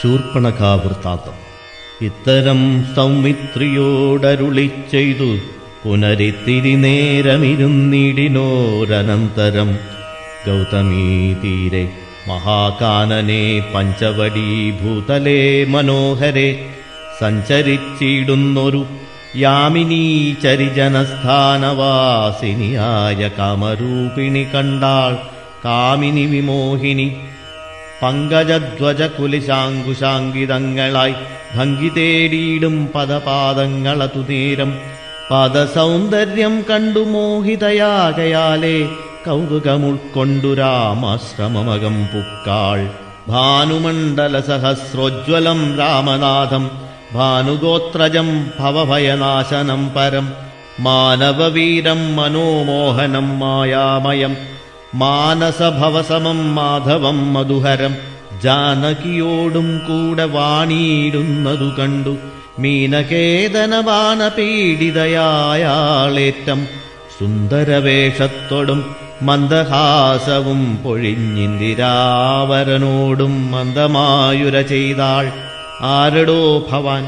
ശൂർപ്പണഖാവൃത്താന്തം ഇത്തരം സൗമിത്രിയോടരുളി ചെയ്തു പുനരിത്തിരി നേരമിരുന്നിടിനോരനന്തരം ഗൗതമീ തീരെ മഹാകാനനെ പഞ്ചവടി ഭൂതലേ മനോഹരെ സഞ്ചരിച്ചിടുന്നൊരു യാമിനീ ചരിജനസ്ഥാനവാസിനിയായ കാമരൂപിണി കണ്ടാൾ കാമിനി വിമോഹിനി പങ്കജധ്വജ കുലിശാങ്കുശാങ്കിതങ്ങളായി ഭംഗി തേടിയിടും പദപാദങ്ങളതു നേരം പദസൗന്ദര്യം കണ്ടു മോഹിതയാകയാലേ കൗതുകമുൾക്കൊണ്ടു രാമാശ്രമമകം പുക്കാൾ. ഭാനുമണ്ഡല സഹസ്രോജ്വലം രാമനാഥം ഭാനുഗോത്രജം ഭവഭയനാശനം പരം മാനവവീരം മനോമോഹനം മായാമയം മാനസഭവസമം മാധവം മധുഹരം. ജാനകിയോടും കൂടെ വാണിയിടുന്നതു കണ്ടു. മീനകേതനവാന പീഡിതയായാളേറ്റം സുന്ദരവേഷത്തോടും മന്ദഹാസവും പൊഴിഞ്ഞിന്ദിരാവരനോടും മന്ദമായുര ചെയ്താൾ. ആരടോ ഭവാൻ?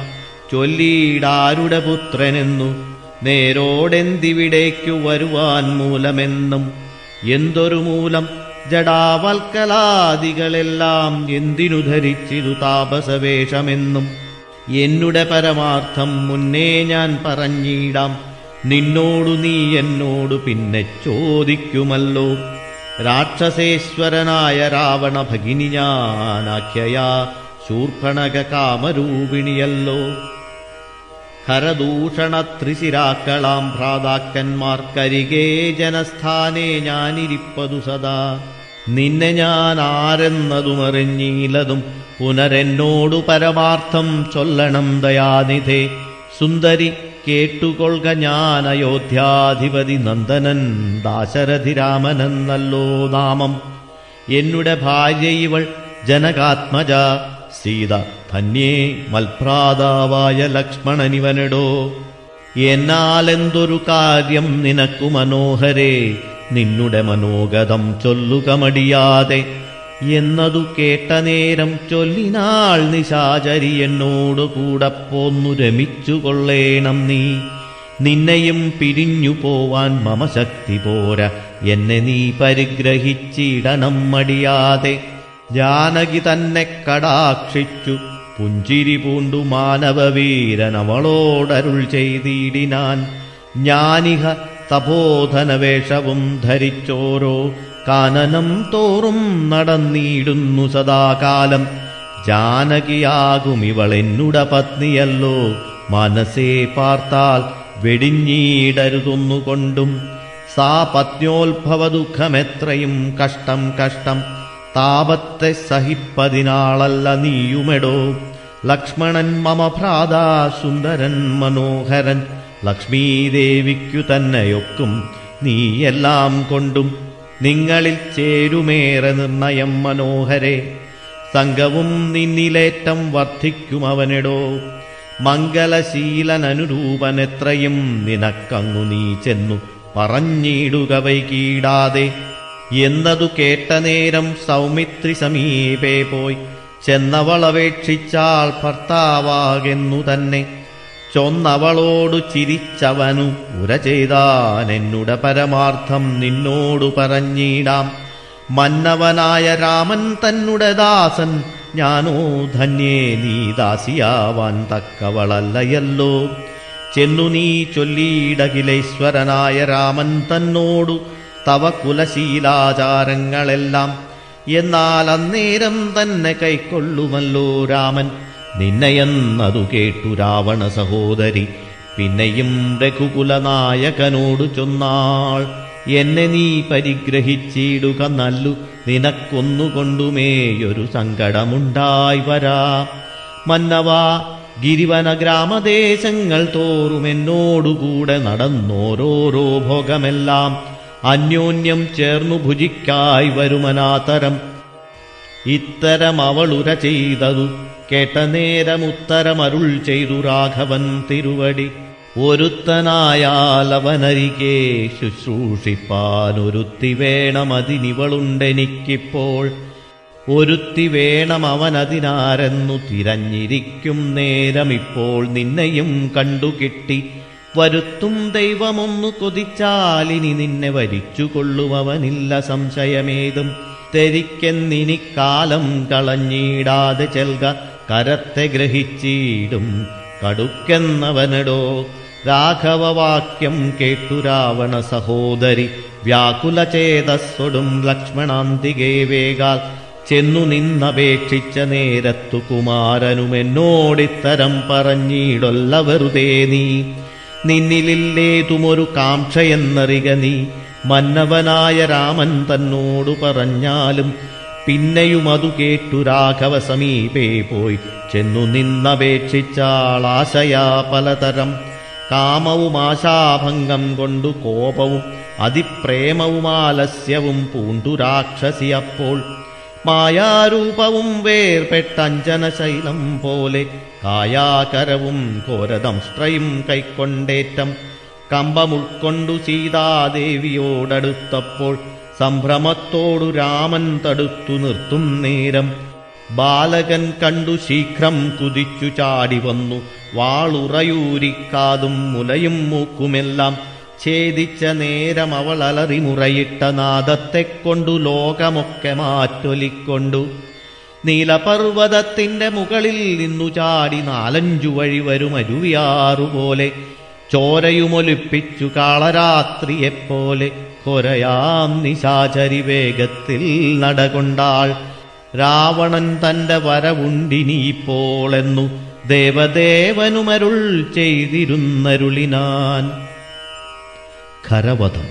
ചൊല്ലിയിടാരുടെ പുത്രനെന്നു. നേരോടെന്തിവിടേക്കു വരുവാൻ മൂലമെന്നും എന്തൊരു മൂലം? ജടാവൽക്കലാദികളെല്ലാം എന്തിനു ധരിച്ചിതു താപസവേഷമെന്നും? എന്നുടെ പരമാർത്ഥം മുന്നേ ഞാൻ പറഞ്ഞിടാം. നിന്നോടു നീ എന്നോടു പിന്നെ ചോദിക്കുമല്ലോ. രാക്ഷസേശ്വരനായ രാവണ ഭഗിനി ഞാനാഖ്യയാ ശൂർപ്പണക കാമരൂപിണിയല്ലോ. ഹരദൂഷണ ത്രിശിരാക്കളാം ഭ്രാതാക്കന്മാർക്കരികേ ജനസ്ഥാനേ ഞാനിരിപ്പതു സദാ. നിന്നെ ഞാൻ ആരെന്നതുമറിഞ്ഞീലതും പുനരെന്നോടു പരമാർത്ഥം ചൊല്ലണം ദയാനിധേ. സുന്ദരി കേട്ടുകൊള്ളുക ഞാൻ അയോധ്യാധിപതി നന്ദനൻ ദാശരഥിരാമനെന്നല്ലോ നാമം. എന്നുടെ ഭാര്യ ഇവൾ ജനകാത്മജ സീത. ധന്യേ മൽഭ്രാതാവായ ലക്ഷ്മണനിവനെടോ. എന്നാലെന്തൊരു കാര്യം നിനക്കു മനോഹരേ നിന്നുടെ മനോഗതം ചൊല്ലുക മടിയാതെ. എന്നതു കേട്ട നേരം ചൊല്ലിനാൾ നിശാചരി എന്നോടു കൂടെ പോന്നു രമിച്ചു കൊള്ളേണം നീ. നിന്നെയും പിരിഞ്ഞു പോവാൻ മമ ശക്തി പോര എന്നെ നീ പരിഗ്രഹിച്ചിടണം മടിയാതെ. ജാനകി തന്നെ കടാക്ഷിച്ചു പുഞ്ചിരി പൂണ്ടു മാനവവീരനവളോടരുൾ ചെയ്തിടിനാൻ. ഞാനിഹ തപോധനവേഷവും ധരിച്ചോരോ കാനനം തോറും നടന്നിടുന്നു സദാകാലം. ജാനകിയാകും ഇവളെന്നുട പത്നിയല്ലോ മനസ്സേ പാർത്താൽ വെടിഞ്ഞീടരുതൊന്നുകൊണ്ടും. സാ പത്നോത്ഭവ ദുഃഖമെത്രയും കഷ്ടം കഷ്ടം താപത്തെ സഹിപ്പതിനാളല്ല നീയുമെടോ. ലക്ഷ്മണൻ മമ ഭ്രാതാ സുന്ദരൻ മനോഹരൻ. ലക്ഷ്മീദേവിക്കു തന്നെയൊക്കും നീയെല്ലാം കൊണ്ടും നിങ്ങളിൽ ചേരുമേറെ നിർണയം മനോഹരെ. സംഘവും നിന്നിലേറ്റം വർദ്ധിക്കും അവനെടോ മംഗലശീലനനുരൂപനെത്രയും നിനക്കങ്ങു നീ ചെന്നു പറഞ്ഞിടുക വൈകീടാതെ. എന്നതു കേട്ട നേരം സൗമിത്രി സമീപേ പോയി. ചെന്നവളപേക്ഷിച്ചാൾ ഭർത്താവാകെന്നു തന്നെ. ചൊന്നവളോടു ചിരിച്ചവനു ഉര ചെയ്താൽ എന്നുടെ പരമാർത്ഥം നിന്നോടു പറഞ്ഞിടാം. മന്നവനായ രാമൻ തന്നുടെ ദാസൻ ഞാനോ ധന്യേ നീ ദാസിയാവാൻ തക്കവളല്ലയല്ലോ. ചെന്നു നീ ചൊല്ലിയിടകിലേശ്വരനായ രാമൻ തന്നോടു തവ കുലശീലാചാരങ്ങളെല്ലാം എന്നാൽ അന്നേരം തന്നെ കൈക്കൊള്ളുമല്ലോ രാമൻ. നിന്നയെന്നതു കേട്ടു രാവണ സഹോദരി. പിന്നെയും രഘുകുലനായകനോട് ചൊന്നാൾ. എന്നെ നീ പരിഗ്രഹിച്ചിടുക നല്ലു. നിനക്കൊന്നുകൊണ്ടുമേയൊരു സങ്കടമുണ്ടായി വരാ. മന്നവാ ഗിരിവന ഗ്രാമദേശങ്ങൾ തോറും എന്നോടുകൂടെ നടന്നോരോരോ ഭോഗമെല്ലാം. അന്യോന്യം ചേർന്നു ഭുജിക്കായി വരുമനാതരം ഇത്തരം അവളുര ചെയ്തതു. കേട്ട നേരം ചെയ്തു രാഘവൻ തിരുവടി. ഒരുത്തനായാൽ അവനരികെ ശുശ്രൂഷിപ്പാൻ ഒരുത്തി വേണമതിനിവളുണ്ടെനിക്കിപ്പോൾ ഒരുത്തി വേണം അവനതിനാരെന്നു തിരഞ്ഞിരിക്കും നേരമിപ്പോൾ. നിന്നെയും കണ്ടുകിട്ടി വരുത്തും ദൈവമൊന്നു കൊതിച്ചാലിനി നിന്നെ വരിച്ചുകൊള്ളുമവനില്ല സംശയമേതും. തെരിക്കെന്നിനി കാലം കളഞ്ഞിടാതെ ചെൽക കരത്തെ ഗ്രഹിച്ചിടും. കടുക്കെന്നവനടോ രാഘവവാക്യം കേട്ടു രാവണ സഹോദരി. വ്യാകുലചേതസ്സൊടും ലക്ഷ്മണാന്തികേ വേഗാൽ ചെന്നു നിന്നപേക്ഷിച്ച നേരത്തു കുമാരനുമെന്നോടിത്തരം പറഞ്ഞിടൊല്ല വെറുതേ നീ. നിന്നിലില്ലേതുമൊരു കാംക്ഷയെന്നറിക നീ. മന്നവനായ രാമൻ തന്നോടു പറഞ്ഞാലും പിന്നെയും അതു കേട്ടു രാഘവ സമീപേ പോയി. ചെന്നു നിന്നപേക്ഷിച്ചാളാശയാ പലതരം. കാമവും ആശാഭംഗം കൊണ്ടു കോപവും അതിപ്രേമവും ആലസ്യവും പൂണ്ടു രാക്ഷസി അപ്പോൾ. മായാരൂപവും വേർപെട്ടഞ്ജനശൈലം പോലെ കായാകരവും ഘോരദംഷ്ട്രയും കൈക്കൊണ്ടേറ്റം കമ്പമുൾക്കൊണ്ടു സീതാദേവിയോടടുത്തപ്പോൾ സംഭ്രമത്തോടു രാമൻ തടുത്തു നിർത്തും നേരം. ബാലകൻ കണ്ടു ശീഘ്രം കുതിച്ചു ചാടി വന്നു. വാളുറയൂരിക്കാതും മുലയും മൂക്കുമെല്ലാം ഛേദിച്ച നേരം അവൾ അലറി മുറയിട്ട നാദത്തെക്കൊണ്ടു ലോകമൊക്കെ മാറ്റൊലിക്കൊണ്ടു. നീലപർവതത്തിന്റെ മുകളിൽ നിന്നു ചാടി നാലഞ്ചു വഴി വരും അരുവിയാറുപോലെ ചോരയുമൊലിപ്പിച്ചു കാളരാത്രിയെപ്പോലെ. കൊരയാം നിശാചരി വേഗത്തിൽ നടകൊണ്ടാൾ. രാവണൻ തന്റെ വരവുണ്ടിനിപ്പോളെന്നു ദേവദേവനുമരുൾ ചെയ്തിരുന്നരുളിനാൻ. ഖരവധം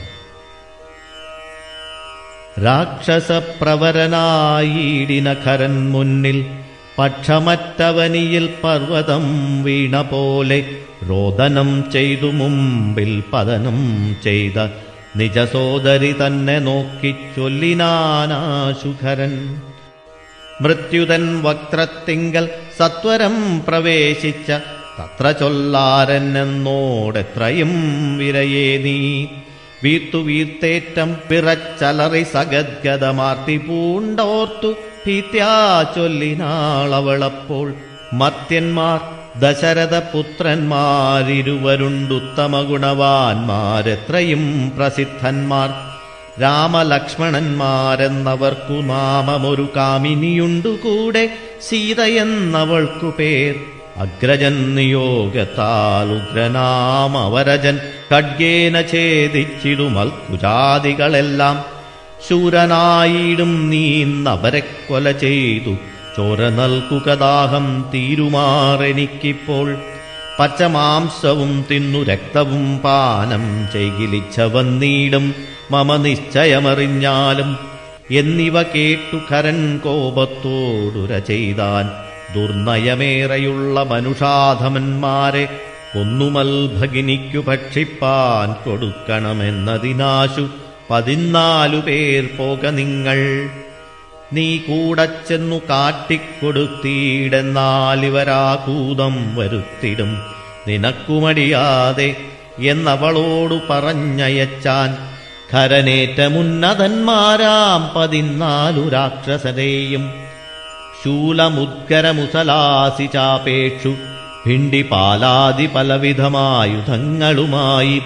രാക്ഷസപ്രവരനായിടിന ഖരൻ മുന്നിൽ പക്ഷമറ്റവനിയിൽ പർവതം വീണ പോലെ രോദനം ചെയ്തു മുമ്പിൽ പതനം ചെയ്ത നിജസോദരി തന്നെ നോക്കി ചൊല്ലിനാനാശുഖരൻ മൃത്യുതൻ വക്രത്തിങ്കൽ സത്വരം പ്രവേശിച്ച തത്ര ചൊല്ലാരനെന്നോടെത്രയും വിരയേ നീ. വീർത്തു വീർത്തേറ്റം പിറച്ചലറി സഗദ്ഗതമാർത്തി പൂണ്ടോർത്തു ഭീത്യാ ചൊല്ലിനാളവളപ്പോൾ. മർത്യന്മാർ ദശരഥ പുത്രന്മാരിരുവരുണ്ടുത്തമ ഗുണവാന്മാരെത്രയും പ്രസിദ്ധന്മാർ. രാമലക്ഷ്മണന്മാരെന്നവർക്കു നാമമൊരു കാമിനിയുണ്ടു കൂടെ സീതയെന്നവൾക്കു പേർ അഗ്രജൻ അവരജൻ ഖഡ്ഗേന ഛേദിച്ചിടുമൽക്കുജാതികളെല്ലാം ശൂരനായിടും നീന്നവരെ കൊല ചെയ്തു. ചോര നൽകുകദാഹം തീരുമാറെനിക്കിപ്പോൾ പച്ചമാംസവും തിന്നു രക്തവും പാനം ചെയ്കിലിച്ച വന്നീടും മമ നിശ്ചയമറിഞ്ഞാലും എന്നിവ കേട്ടു ഖരൻ കോപത്തോടുര ചെയ്താൻ. ദുർനയമേറെയുള്ള മനുഷാധമന്മാരെ ഒന്നുമൽ ഭഗിനിക്കു ഭക്ഷിപ്പാൻ കൊടുക്കണമെന്നതിനാശു പതിനാലു പേർ പോക നിങ്ങൾ. നീ കൂടച്ചെന്നു കാട്ടിക്കൊടുത്തിയിടെന്നാലിവരാകൂതം വരുത്തിടും. നിനക്കുമടിയാതെ എന്നവളോടു പറഞ്ഞയച്ചാൻ ഖരനേറ്റമുന്നതന്മാരാം പതിനാലു രാക്ഷസരെയും ശൂലമുദ്ഗരമുസലാസി ചാപേക്ഷു. ഭിണ്ടിപാലാദി പലവിധമായുധങ്ങളുമായി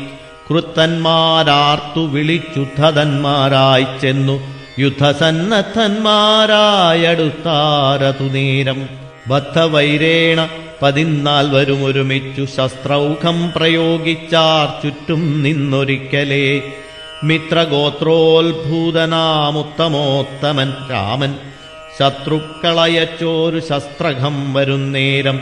കൃത്തന്മാരാർത്തു വിളിച്ചുദ്ധതന്മാരായി ചെന്നു. യുദ്ധസന്നദ്ധന്മാരായടുത്താരതു നേരം ബദ്ധവൈരേണ പതിനാൽ വരുമൊരുമിച്ചു. ശസ്ത്രൗഖം പ്രയോഗിച്ചാർ ചുറ്റും നിന്നൊരിക്കലേ. മിത്രഗോത്രോത്ഭൂതനാമുത്തമോത്തമൻ രാമൻ ശത്രുക്കളയച്ചോരു ശസ്ത്രഘം വരുന്നേരം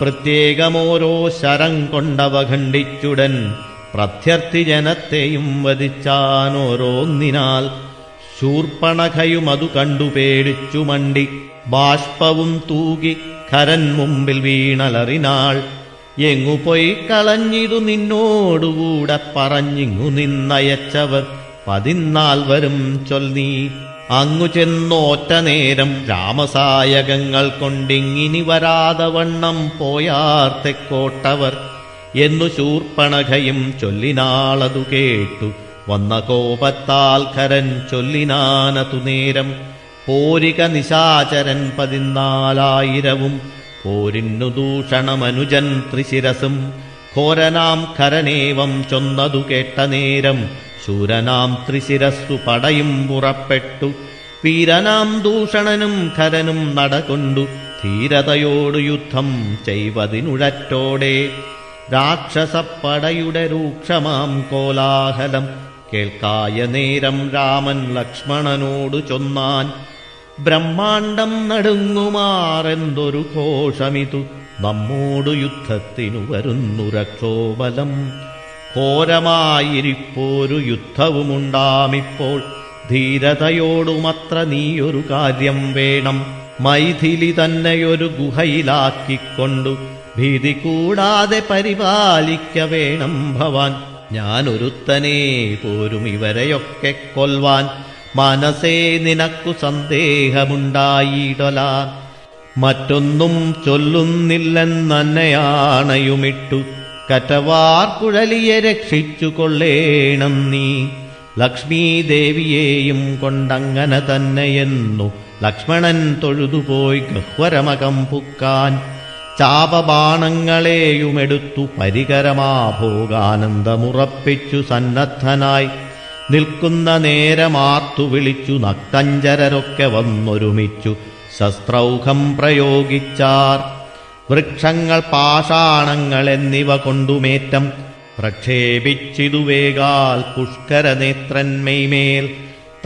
പ്രത്യേകമോരോ ശരം കൊണ്ടവഖണ്ഡിച്ചുടൻ പ്രത്യർത്ഥി ജനത്തെയും വധിച്ചാനോരോന്നിനാൽ ശൂർപ്പണഖയും അതു കണ്ടു പേടിച്ചു മണ്ടി ബാഷ്പവും തൂകി ഖരൻ മുമ്പിൽ വീണലറിനാൾ. എങ്ങു പോയി കളഞ്ഞിതു നിന്നോടുകൂടെ പറഞ്ഞിങ്ങു നിന്നയച്ചവർ പതിനാൽവരും വരും ചൊല്ലീ അങ്ങു ചെന്നോറ്റ നേരം രാമസായകങ്ങൾ കൊണ്ടിങ്ങിനി വരാതെ വണ്ണം പോയാർ തെക്കോട്ടവർ എന്നു ശൂർപ്പണകയും ചൊല്ലിനാളതു കേട്ടു. വന്ന കോപത്താൽ കരൻ ചൊല്ലിനാനതു നേരം പോരിക നിശാചരൻ പതിനാലായിരവും പോരിന്നു ദൂഷണമനുജൻ ത്രിശിരസും ഘോരനാം കരനേവം ചൊന്നതു കേട്ട നേരം ശൂരനാം ത്രിശിരസ്സു പടയും പുറപ്പെട്ടു. വീരനാം ദൂഷണനും ഖരനും നടകൊണ്ടു. ധീരതയോടു യുദ്ധം ചെയ്വതിനുഴറ്റോടെ. രാക്ഷസപ്പടയുടെ രൂക്ഷമാം കോലാഹലം. കേൾക്കായ നേരം രാമൻ ലക്ഷ്മണനോടു ചൊന്നാൻ. ബ്രഹ്മാണ്ടം നടുങ്ങുമാറെന്തൊരു ഘോഷമിതു. നമ്മോടു യുദ്ധത്തിനു വരുന്നു രക്ഷോബലം. ഘോരമായിരിപ്പോരു യുദ്ധവുമുണ്ടാമിപ്പോൾ. ധീരതയോടുമത്ര നീയൊരു കാര്യം വേണം. മൈഥിലി തന്നെയൊരു ഗുഹയിലാക്കിക്കൊണ്ടു. ഭീതി കൂടാതെ പരിപാലിക്ക വേണം ഭവാൻ. ഞാനൊരുത്തനേ പോരും ഇവരെയൊക്കെ കൊൽവാൻ. മനസ്സേ നിനക്കു സന്ദേഹമുണ്ടായിടല. മറ്റൊന്നും ചൊല്ലുന്നില്ലെന്നന്നെയാണയുമിട്ടു. കറ്റവാർ കുഴലിയെ രക്ഷിച്ചു കൊള്ളേണം നീ. ലക്ഷ്മീദേവിയെയും കൊണ്ടങ്ങനെ തന്നെയെന്നു ലക്ഷ്മണൻ തൊഴുതുപോയി ഗഹ്വരമകം പുക്കാൻ. ചാപബാണങ്ങളെയുമെടുത്തു പരികരമാഭോഗാനന്ദമുറപ്പിച്ചു സന്നദ്ധനായി. നിൽക്കുന്ന നേരമാർത്തു വിളിച്ചു നക്തഞ്ചരരൊക്കെ വന്നൊരുമിച്ചു. ശസ്ത്രൗഘം പ്രയോഗിച്ചാർ. വൃക്ഷങ്ങൾ പാഷാണങ്ങൾ എന്നിവ കൊണ്ടുമേറ്റം. പ്രക്ഷേപിച്ചിതുവേകാൽ പുഷ്കരനേത്രന്മേമേൽ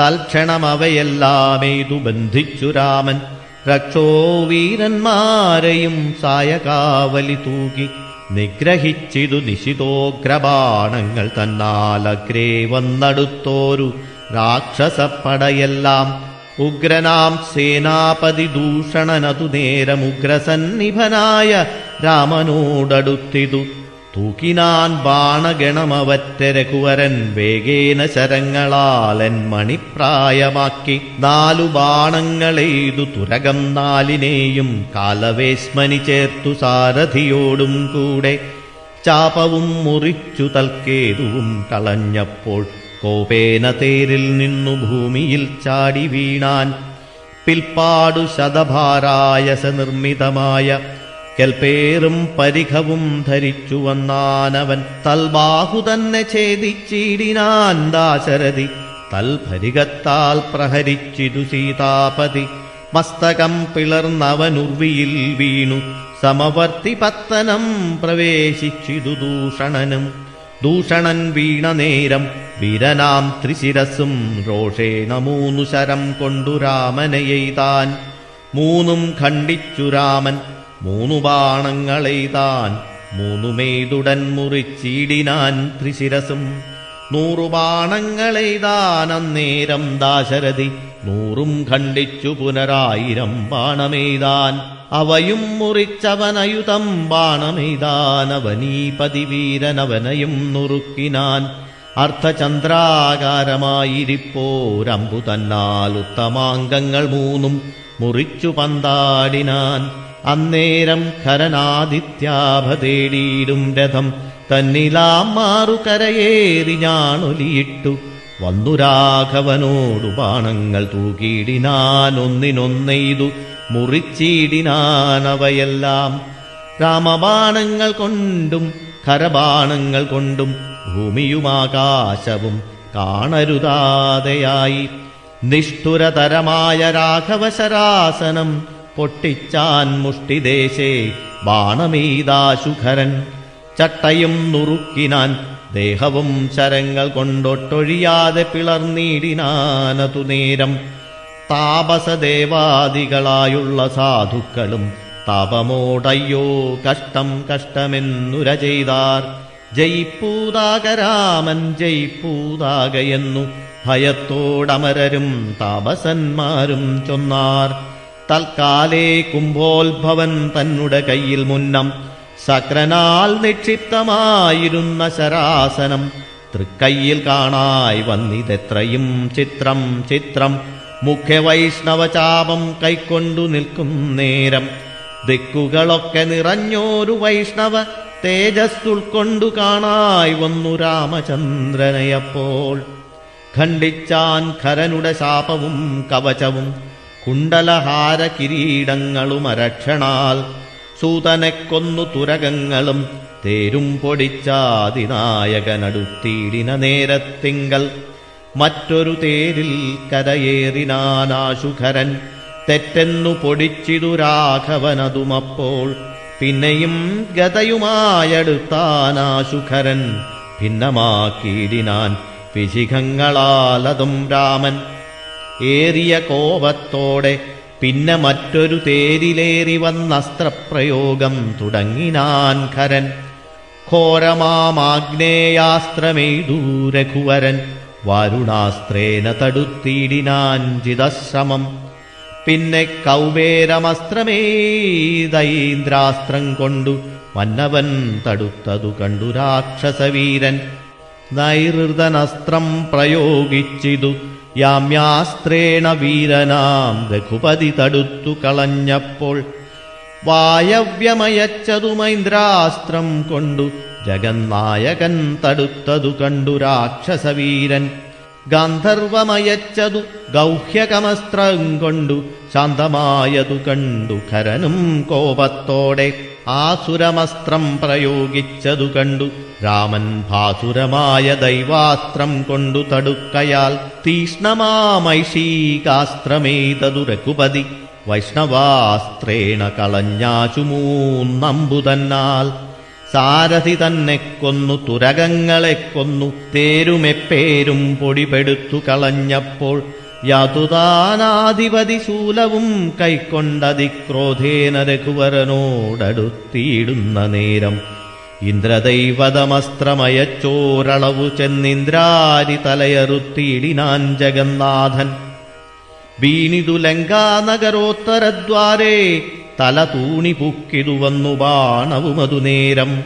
തൽക്ഷണമവയെല്ലാമെയ്തു ബന്ധിച്ചു രാമൻ. രക്ഷോ വീരന്മാരെയും സായകാവലി തൂകി. നിഗ്രഹിച്ചിതു നിശിതോഗ്രബാണങ്ങൾ തന്നാലഗ്രേ വന്നടുത്തോരു രാക്ഷസപ്പടയെല്ലാം. ഉഗ്രനാം സേനാപതി ദൂഷണനതു നേരമുഗ്രസന്നിഭനായ രാമനോടടുത്തിതു. തൂക്കിനാൻ ബാണഗണമവറ്റ രഘുവരൻ വേഗേന ശരങ്ങളാലൻ മണിപ്രായമാക്കി. നാലു ബാണങ്ങളെയ്തു തുരകം നാലിനെയും കാലവേശ്മനി ചേർത്തു സാരഥിയോടും കൂടെ. ചാപവും മുറിച്ചു തൽക്കേതുവും കളഞ്ഞപ്പോൾ കോപേന തേരിൽ നിന്നു ഭൂമിയിൽ ചാടി വീണാൻ പിൽപ്പാടു ശതഭാരായസ നിർമ്മിതമായ കെൽപ്പേറും പരിഖവും ധരിച്ചു വന്നാനവൻ തൽബാഹു തന്നെ ഛേദിച്ചിടിനാൻ ദാശരഥി തൽഭരികത്താൽ പ്രഹരിച്ചിതു സീതാപതി. മസ്തകം പിളർന്നവനുർവിയിൽ വീണു സമവർത്തി പത്തനം പ്രവേശിച്ചിതു ദൂഷണനും. ദൂഷണൻ വീണ നേരം വിരനാം ത്രിശിരസും രോഷേണ മൂന്നു ശരം കൊണ്ടു രാമനെയ്താൻ മൂന്നും ഖണ്ഡിച്ചു രാമൻ മൂന്നു ബാണങ്ങളെയ്താൻ മൂന്നുമേതുടൻ മുറിച്ചീടിനാൻ ത്രിശിരസും. നൂറു ബാണങ്ങളെയ്താൻ അന്നേരം ദാശരഥി നൂറും ഖണ്ഡിച്ചു പുനരായിരം ബാണമെയ്താൻ. അവയും മുറിച്ചവനയുതം ബാണമെയ്താൻ അവനീപതി വീരനവനയും നുറുക്കിനാൻ അർത്ഥചന്ദ്രാകാരമായിരിപ്പോരമ്പു തന്നാൽ ഉത്തമാംഗങ്ങൾ മൂന്നും മുറിച്ചു പന്താടിനാൻ അന്നേരം ഖരനാദിത്യാഭതേടിയിടും രഥം തന്നിലാം മാറു കരയേറി ഞാണൊലിയിട്ടു വന്നു രാഘവനോടു ബാണങ്ങൾ തൂകിയിടിനാൻ ഒന്നിനൊന്നെയ്തു മുറിച്ചിടിനാനവയെല്ലാം രാമബാണങ്ങൾ കൊണ്ടും കരബാണങ്ങൾ കൊണ്ടും ഭൂമിയുമാകാശവും കാണരുതാതെയായി. നിഷ്ഠുരതരമായ രാഘവശരാസനം പൊട്ടിച്ചാൻ മുഷ്ടിദേശേ ബാണമീതാശുഖരൻ ചട്ടയും നുറുക്കിനാൻ ദേഹവും ശരങ്ങൾ കൊണ്ടൊട്ടൊഴിയാതെ പിളർന്നീടിനാനതു നേരം താപസദേവാദികളായുള്ള സാധുക്കളും താപമോടയ്യോ കഷ്ടം കഷ്ടമെന്നുര ചെയ്താർ ജയ്പൂതാകരാമൻ ജയ്പൂതാകയെന്നു ഭയത്തോടമരരും താപസന്മാരും ചൊന്നാർ. തൽക്കാലേ കുംഭോത്ഭവൻ തന്നുടെ കയ്യിൽ മുന്നം സക്രനാൽ നിക്ഷിപ്തമായിരുന്ന ശരാസനം തൃക്കയ്യിൽ കാണായി വന്നിതെത്രയും ചിത്രം ചിത്രം മുഖ്യവൈഷ്ണവചാപം കൈക്കൊണ്ടു നിൽക്കും നേരം. ദിക്കുകളൊക്കെ നിറഞ്ഞോരു വൈഷ്ണവ തേജസ് ഉൾക്കൊണ്ടു കാണായി വന്നു രാമചന്ദ്രനെയപ്പോൾ. ഖണ്ഡിച്ചാൻ ഖരനുടെ ശാപവും കവചവും കുണ്ടലഹാര കിരീടങ്ങളും അരക്ഷണാൽ. സൂതനെ കൊന്നു തുരകങ്ങളും തേരും പൊടിച്ചാതിനായകനടുത്തീടിന നേരത്തിങ്കൽ. മറ്റൊരു തേരിൽ കരയേറിനാനാശുഖരൻ തെറ്റെന്നു പൊടിച്ചിതു രാഘവനതുമപ്പോൾ പിന്നെയും ഗതയുമായടുത്താനാശുഖരൻ ഭിന്നമാക്കിയിടിനാൻ വിശിഖങ്ങളാലതും രാമൻ. ഏറിയ കോപത്തോടെ പിന്നെ മറ്റൊരു തേരിലേറി വന്നസ്ത്രപ്രയോഗം തുടങ്ങിനാൻ ഖരൻ. ഘോരമാമാഗ്നേയാസ്ത്രമെയ്തു രഘുവരൻ. വാരുണാസ്ത്രേന തടുത്തിടിനാൻ ചിതശ്രമം പിന്നെ കൗബേരമസ്ത്രമേതൈന്ദ്രാസ്ത്രം കൊണ്ടു മന്നവൻ തടുത്തതു കണ്ടു രാക്ഷസവീരൻ നൈർതനസ്ത്രം പ്രയോഗിച്ചിതു യാമ്യാസ്ത്രേണ വീരനാം രഘുപതി തടുത്തു കളഞ്ഞപ്പോൾ വായവ്യമയച്ചതു മൈന്ദ്രാസ്ത്രം കൊണ്ടു ജഗന്നായകൻ തടുത്തതു കണ്ടു രാക്ഷസവീരൻ. ഗാന്ധർവമയച്ചതു ഗൗഹ്യകമസ്ത്രം കൊണ്ടു ശാന്തമായതു കണ്ടു ഖരനും കോപത്തോടെ ആസുരമസ്ത്രം പ്രയോഗിച്ചതു കണ്ടു രാമൻ ഭാസുരമായ ദൈവാസ്ത്രം കൊണ്ടു തടുക്കയാൽ തീഷ്ണമാമൈഷീകാസ്ത്രമേതതു രഘുപതി. വൈഷ്ണവാസ്ത്രേണ കളഞ്ഞാചുമൂന്നമ്പുതന്നാൽ സാരഥി തന്നെ കൊന്നു തുരകങ്ങളെ കൊന്നു തേരുമെപ്പേരും പൊടിപെടുത്തു കളഞ്ഞപ്പോൾ യാതുതാനാധിപതി ശൂലവും കൈക്കൊണ്ടതിക്രോധേന രഘുവരനോടടുത്തിയിടുന്ന നേരം ഇന്ദ്രദൈവതമസ്ത്രമയച്ചോരളവു ചെന്നിന്ദ്രാരി തലയറുത്തിയിടിനാൻ ജഗന്നാഥൻ. വീണിതു ലങ്കാനഗരോത്തരദ്വാരേ തല തൂണി പുക്കിതു വന്നു ബാണവുമതു നേരം.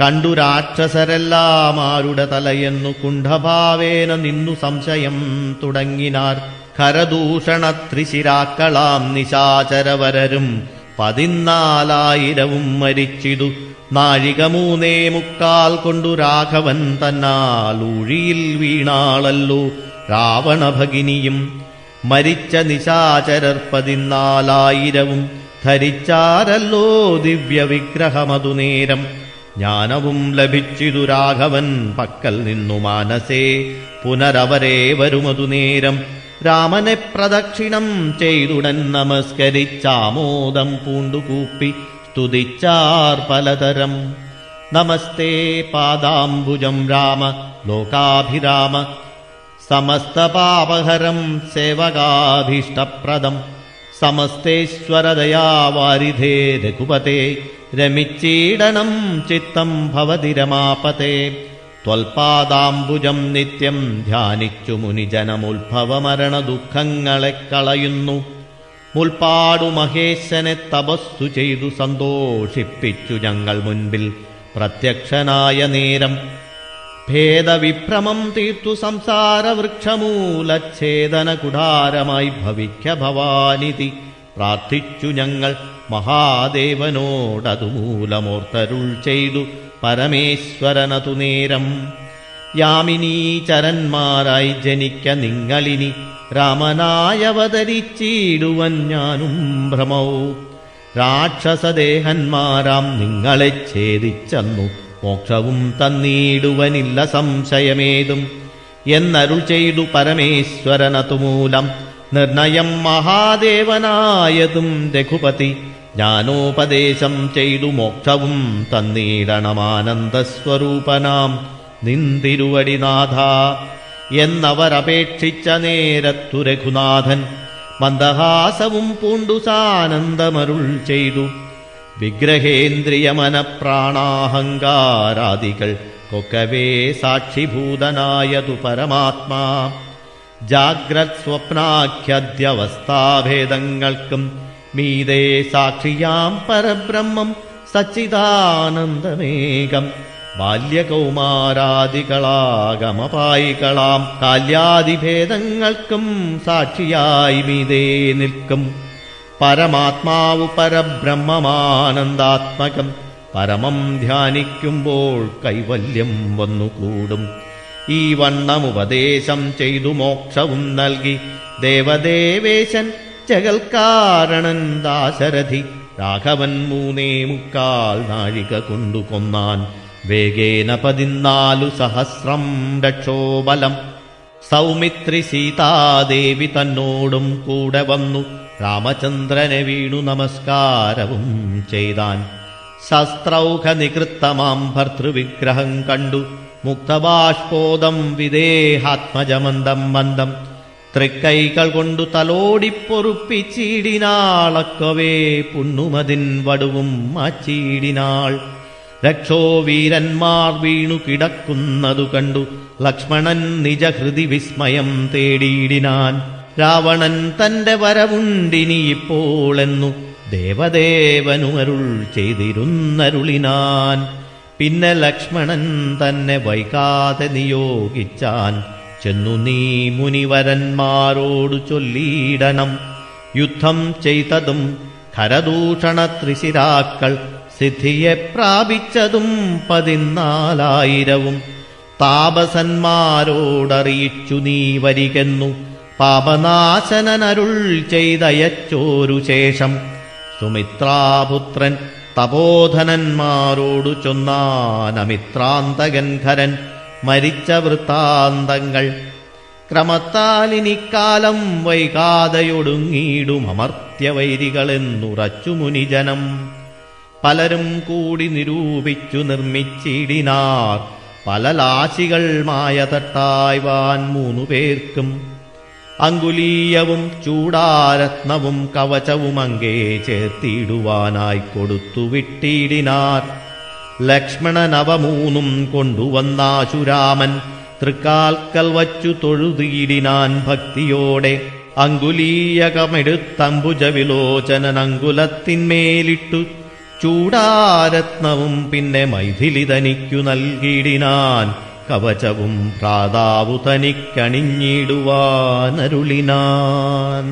കണ്ടു രാക്ഷസരെല്ലാമാരുടെ തലയെന്നു കുണ്ഠഭാവേന നിന്നു സംശയം തുടങ്ങിനാർ. ഖരദൂഷണ ത്രിശിരാക്കളാം നിശാചരവരരും പതിനാലായിരവും മരിച്ചിതു. നാഴിക മൂന്നേ മുക്കാൽ കൊണ്ടു രാഘവൻ തന്നാൽ ഊഴിയിൽ വീണാളല്ലോ. രാവണഭഗിനിയും മരിച്ച നിശാചരർ പതിനാലായിരവും ധരിച്ചാരല്ലോ ദിവ്യവിഗ്രഹമതു നേരം ജ്ഞാനവും ലഭിച്ചിതു രാഘവൻ പക്കൽ നിന്നു മാനസേ പുനരവരെ വരുമതു നേരം രാമനെ പ്രദക്ഷിണം ചെയ്തുടൻ നമസ്കരിച്ചാമോദം പൂണ്ടുകൂപ്പി സ്തുതിച്ചാർ പലതരം നമസ്തേ പാദാംബുജം രാമ ലോകാഭിരാമ സമസ്തപാപഹരം സേവകാഭീഷ്ടപ്രദം. സമസ്തേശ്വരദയാവാരിധേ രഘുപതേ രമിച്ചീടനം ചിത്തം ഭവതി രമാപതേ. ത്വൽപാദാംബുജം നിത്യം ധ്യാനിച്ചു മുനിജനമുത്ഭവമരണ ദുഃഖങ്ങളെ കളയുന്നു. മുൽപ്പാടു മഹേശനെ തപസ്സു ചെയ്തു സന്തോഷിപ്പിച്ചു ഞങ്ങൾ മുൻപിൽ. പ്രത്യക്ഷനായ നേരം ഭേദവിഭ്രമം തീർത്തു സംസാര വൃക്ഷമൂലച്ഛേദന കുടാരമായി ഭവിക്ക ഭവാനിതി പ്രാർത്ഥിച്ചു ഞങ്ങൾ മഹാദേവനോടതു മൂലമോർത്തരുൾ ചെയ്തു പരമേശ്വരനതു നേരം. യാമിനീചരന്മാരായി ജനിക്ക നിങ്ങളിനി രാമനായവതരിച്ചിടുവൻ ഞാനും ഭ്രമവും രാക്ഷസദേഹന്മാരാം നിങ്ങളെ ഛേദിച്ചെന്നു. മോക്ഷവും തന്നീടുവനില്ല സംശയമേതും. എന്നരുൾ ചെയ്തു പരമേശ്വരനതുമൂലം നിർണയം മഹാദേവനായതും രഘുപതി. ജ്ഞാനോപദേശം ചെയ്തു മോക്ഷവും തന്നീടണമാനന്ദസ്വരൂപനാം. നിന്തിരുവടിനാഥ എന്നവരപേക്ഷിച്ച നേരത്തു രഘുനാഥൻ മന്ദഹാസവും പൂണ്ടുസാനന്ദമരുൾ ചെയ്തു. വിഗ്രഹേന്ദ്രിയമനപ്രാണാഹങ്കാരാദികൾ കൊക്കവേ സാക്ഷിഭൂതനായതു പരമാത്മാ ജാഗ്രത് സ്വപ്നാഖ്യദ്യവസ്ഥാഭേദങ്ങൾക്കും മീതേ സാക്ഷിയാം പരബ്രഹ്മം സച്ചിദാനന്ദമേകം ബാല്യകൗമാരാദികളാഗമപായികളാം കാല്യാദിഭേദങ്ങൾക്കും സാക്ഷിയായി മീതേ നിൽക്കും പരമാത്മാവു പരബ്രഹ്മമാനന്ദാത്മകം. പരമം ധ്യാനിക്കുമ്പോൾ കൈവല്യം വന്നുകൂടും ഈ വണ്ണമുപദേശം ചെയ്തു മോക്ഷവും നൽകി. ദേവദേവേശൻ ജഗൽക്കാരണൻ ദാശരഥി. രാഘവൻ മൂന്നേ മുക്കാൽ നാഴിക കൊണ്ടു കൊന്നാൻ. വേഗേന പതിനാലു സഹസ്രം രക്ഷോബലം. സൗമിത്രി സീതാദേവി തന്നോടും കൂടെ വന്നു. രാമചന്ദ്രനെ വീണു നമസ്കാരവും ചെയ്താൻ. ശസ്ത്രൗഘ നികൃത്തമാം ഭർത്തൃവിഗ്രഹം കണ്ടു. മുക്തബാഷ്പോദം വിദേഹാത്മജമന്ദം മന്ദം. തൃക്കൈകൾ കൊണ്ടു തലോടിപ്പൊറുപ്പിച്ചീടിനാളക്കവേ പുണ്ണുമതിൻ വടുവും മാച്ചിടിനാൾ രക്ഷോവീരന്മാർ വീണു കിടക്കുന്നതു കണ്ടു. ലക്ഷ്മണൻ നിജഹൃതി വിസ്മയം തേടിയിടിനാൻ. രാവണൻ തന്റെ വരവുണ്ടിനിയിപ്പോളെന്നു ദേവദേവനു ദേവദേവനുമരുൾ ചെയ്തിരുന്നരുളിനാൻ. പിന്നെ ലക്ഷ്മണൻ തന്നെ വൈകാതെ നിയോഗിച്ചാൻ. ചെന്നു നീ മുനിവരന്മാരോടു ചൊല്ലിയിടണം. യുദ്ധം ചെയ്തതും ഖരദൂഷണ ത്രിശിരാക്കൾ സിദ്ധിയെ പ്രാപിച്ചതും പതിനാലായിരവും. താപസന്മാരോടറിയിച്ചു നീ വരികെന്നു പാപനാശനനരുൾ ചെയ്തയച്ചോരു ശേഷം സുമിത്രാപുത്രൻ തപോധനന്മാരോടു ചൊന്നാനമിത്രാന്തകൻ ഖരൻ മരിച്ച വൃത്താന്തങ്ങൾ. ക്രമത്താലിനിക്കാലം വൈകാതെയൊടുങ്ങിയിടും അമർത്യവൈരികളെന്നുറച്ചു മുനിജനം പലരും കൂടി നിരൂപിച്ചു നിർമ്മിച്ചിടിനാർ. പല ലാശികൾ മായ തട്ടായ്വാൻ മൂന്നു പേർക്കും അങ്കുലീയവും ചൂടാരത്നവും കവചവും അങ്ങേ ചേർത്തിയിടുവാനായി കൊടുത്തു വിട്ടിയിടിനാർ ലക്ഷ്മണനവമൂന്നും കൊണ്ടുവന്നാശുരാമൻ തൃക്കാൽക്കൽ വച്ചു തൊഴുതിയിടിനാൻ ഭക്തിയോടെ അങ്കുലീയകമെടുത്തമ്പുജവിലോചനൻ അങ്കുലത്തിന്മേലിട്ടു ചൂടാരത്നവും പിന്നെ മൈഥിലി തനിക്കു നൽകിയിടിനാൻ. കവചവും പ്രാതാവു തനിക്കണിഞ്ഞിടുവാനരുളിനാൻ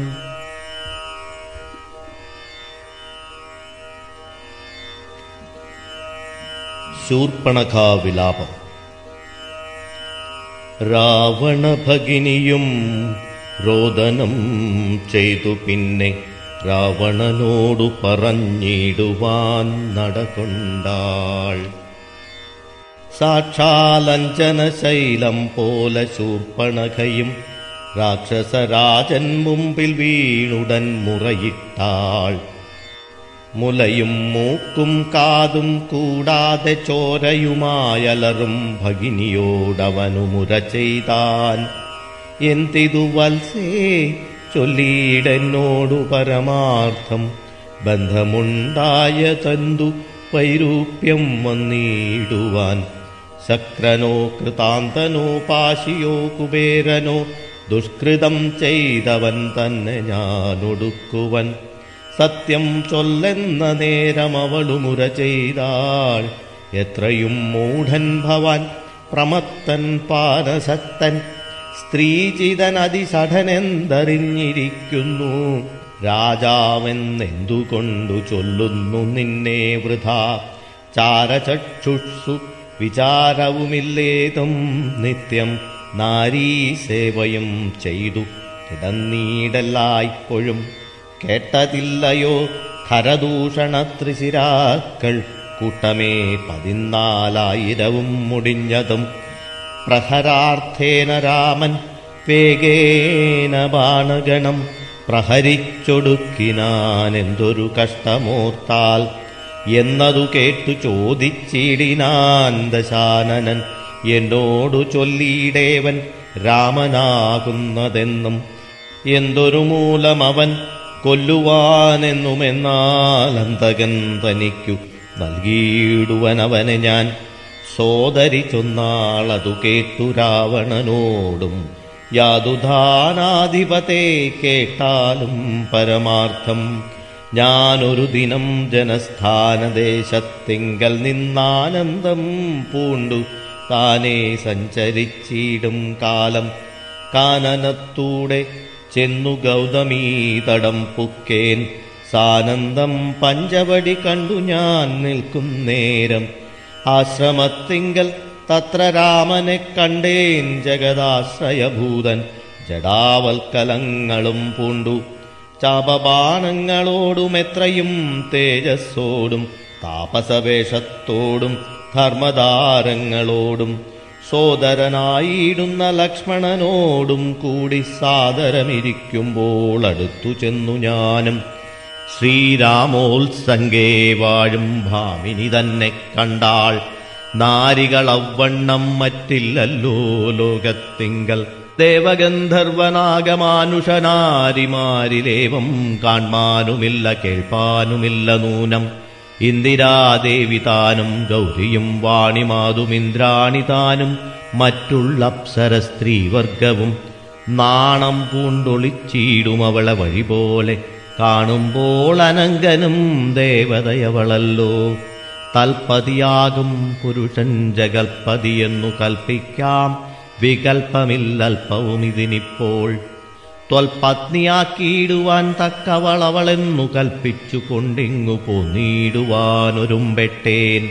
ശൂർപ്പണഖാവിലാപം. രാവണഭഗിനിയും രോദനം ചെയ്തു പിന്നെ രാവണനോടു പറഞ്ഞിടുവാൻ നടകൊണ്ടാൾ. സാക്ഷാലഞ്ജനശൈലം പോലെ ശൂർപ്പണകയും രാക്ഷസരാജൻ മുമ്പിൽ വീണുടൻ മുറയിട്ടാൾ. മുലയും മൂക്കും കാതും കൂടാതെ ചോരയുമായലറും ഭഗിനിയോടവനു മുര ചെയ്താൻ. എന്തിതു ചൊല്ലിയിടെന്നോടു പരമാർത്ഥം ബന്ധമുണ്ടായ തന്തു വൈരൂപ്യം വന്നിടുവാൻ. ശക്രനോ കൃതാന്തനോ പാശിയോ കുബേരനോ ദുഷ്കൃതം ചെയ്തവൻ തന്നെ ഞാനൊടുക്കുവൻ. സത്യം ചൊല്ലെന്ന നേരം അവളുമുര ചെയ്താൾ. എത്രയും മൂഢൻ ഭവാൻ പ്രമത്തൻ പാരസക്തൻ സ്ത്രീചിതൻ അതിസഠനെന്തറിഞ്ഞിരിക്കുന്നു രാജാവെന്നെന്തുകൊണ്ടു ചൊല്ലുന്നു നിന്നെ വൃഥ. ചാരചക്ഷുഷു വിചാരവുമില്ലേതും നിത്യം നാരീസേവയും ചെയ്തു. കിടന്നീടല്ലായ്പ്പോഴും കേട്ടതില്ലയോ. ഖരദൂഷണ ത്രിശിരാക്കൾ കൂട്ടമേ പതിനാലായിരവും മുടിഞ്ഞതും. പ്രഹരാർത്ഥേന രാമൻ വേഗേന ബാണഗണം പ്രഹരിച്ചൊടുക്കിനാനെന്തൊരു കഷ്ടമോർത്താൽ എന്നതു കേട്ടു ചോദിച്ചിടിനാൻ ദശാനനൻ. എന്നോടു ചൊല്ലിയിടേവൻ രാമനാകുന്നതെന്നും എന്തൊരു മൂലമവൻ കൊല്ലുവാനെന്നുമെന്നാൽ അന്തകൻ തനിക്കു നൽകിയിടുവനവനെ ഞാൻ. സോദരിച്ചൊന്നാളതു കേട്ടു രാവണനോടും യാതുധാനാധിപത്തെ കേട്ടാലും പരമാർത്ഥം ഞാനൊരു ദിനം ജനസ്ഥാനദേശത്തിങ്കൽ നിന്നാനന്ദം പൂണ്ടു. താനേ സഞ്ചരിച്ചിടും കാലം. കാനനത്തൂടെ ചെന്നു ഗൗതമീ തടം പുക്കേൻ. സാനന്ദം പഞ്ചവടി കണ്ടു ഞാൻ നിൽക്കും നേരം. ആശ്രമത്തിങ്കൽ തത്ര രാമനെ കണ്ടേൻ ജഗദാശ്രയഭൂതൻ. ജടാവൽക്കലങ്ങളും പൂണ്ടു. ചാപബാണങ്ങളോടും എത്രയും തേജസ്സോടും താപസവേഷത്തോടും ധർമ്മദാരങ്ങളോടും സോദരനായിടുന്ന ലക്ഷ്മണനോടും കൂടി സാദരമിരിക്കുമ്പോൾ അടുത്തു ചെന്നു ഞാനും. ശ്രീരാമോത്സംഗേ വാഴും ഭാമിനി തന്നെ കണ്ടാൾ നാരികളവണ്ണം മറ്റില്ലല്ലോ ലോകത്തിങ്കൽ. ദേവഗന്ധർവനാഗമാനുഷനാരിമാരിലേവം കാൺമാനുമില്ല കേൾപ്പാനുമില്ല നൂനം ഇന്ദിരാദേവി താനും ഗൗരിയും വാണിമാതുമിന്ദ്രാണി താനും മറ്റുള്ള അപ്സര സ്ത്രീവർഗവും നാണം പൂണ്ടൊളിച്ചീടുമവളെ വഴി പോലെ കാണുമ്പോൾ അനങ്കനും ദേവതയവളല്ലോ. തൽപതിയാകും പുരുഷൻ ജഗൽപതിയെന്നു കൽപ്പിക്കാം. വികൽപ്പമില്ലൽപ്പവും ഇതിനിപ്പോൾ ത്വൽപത്നിയാക്കിയിടുവാൻ തക്കവളവളെന്നു കൽപ്പിച്ചു കൊണ്ടിങ്ങു പോന്നിടുവാനൊരുമ്പെട്ടേൻ.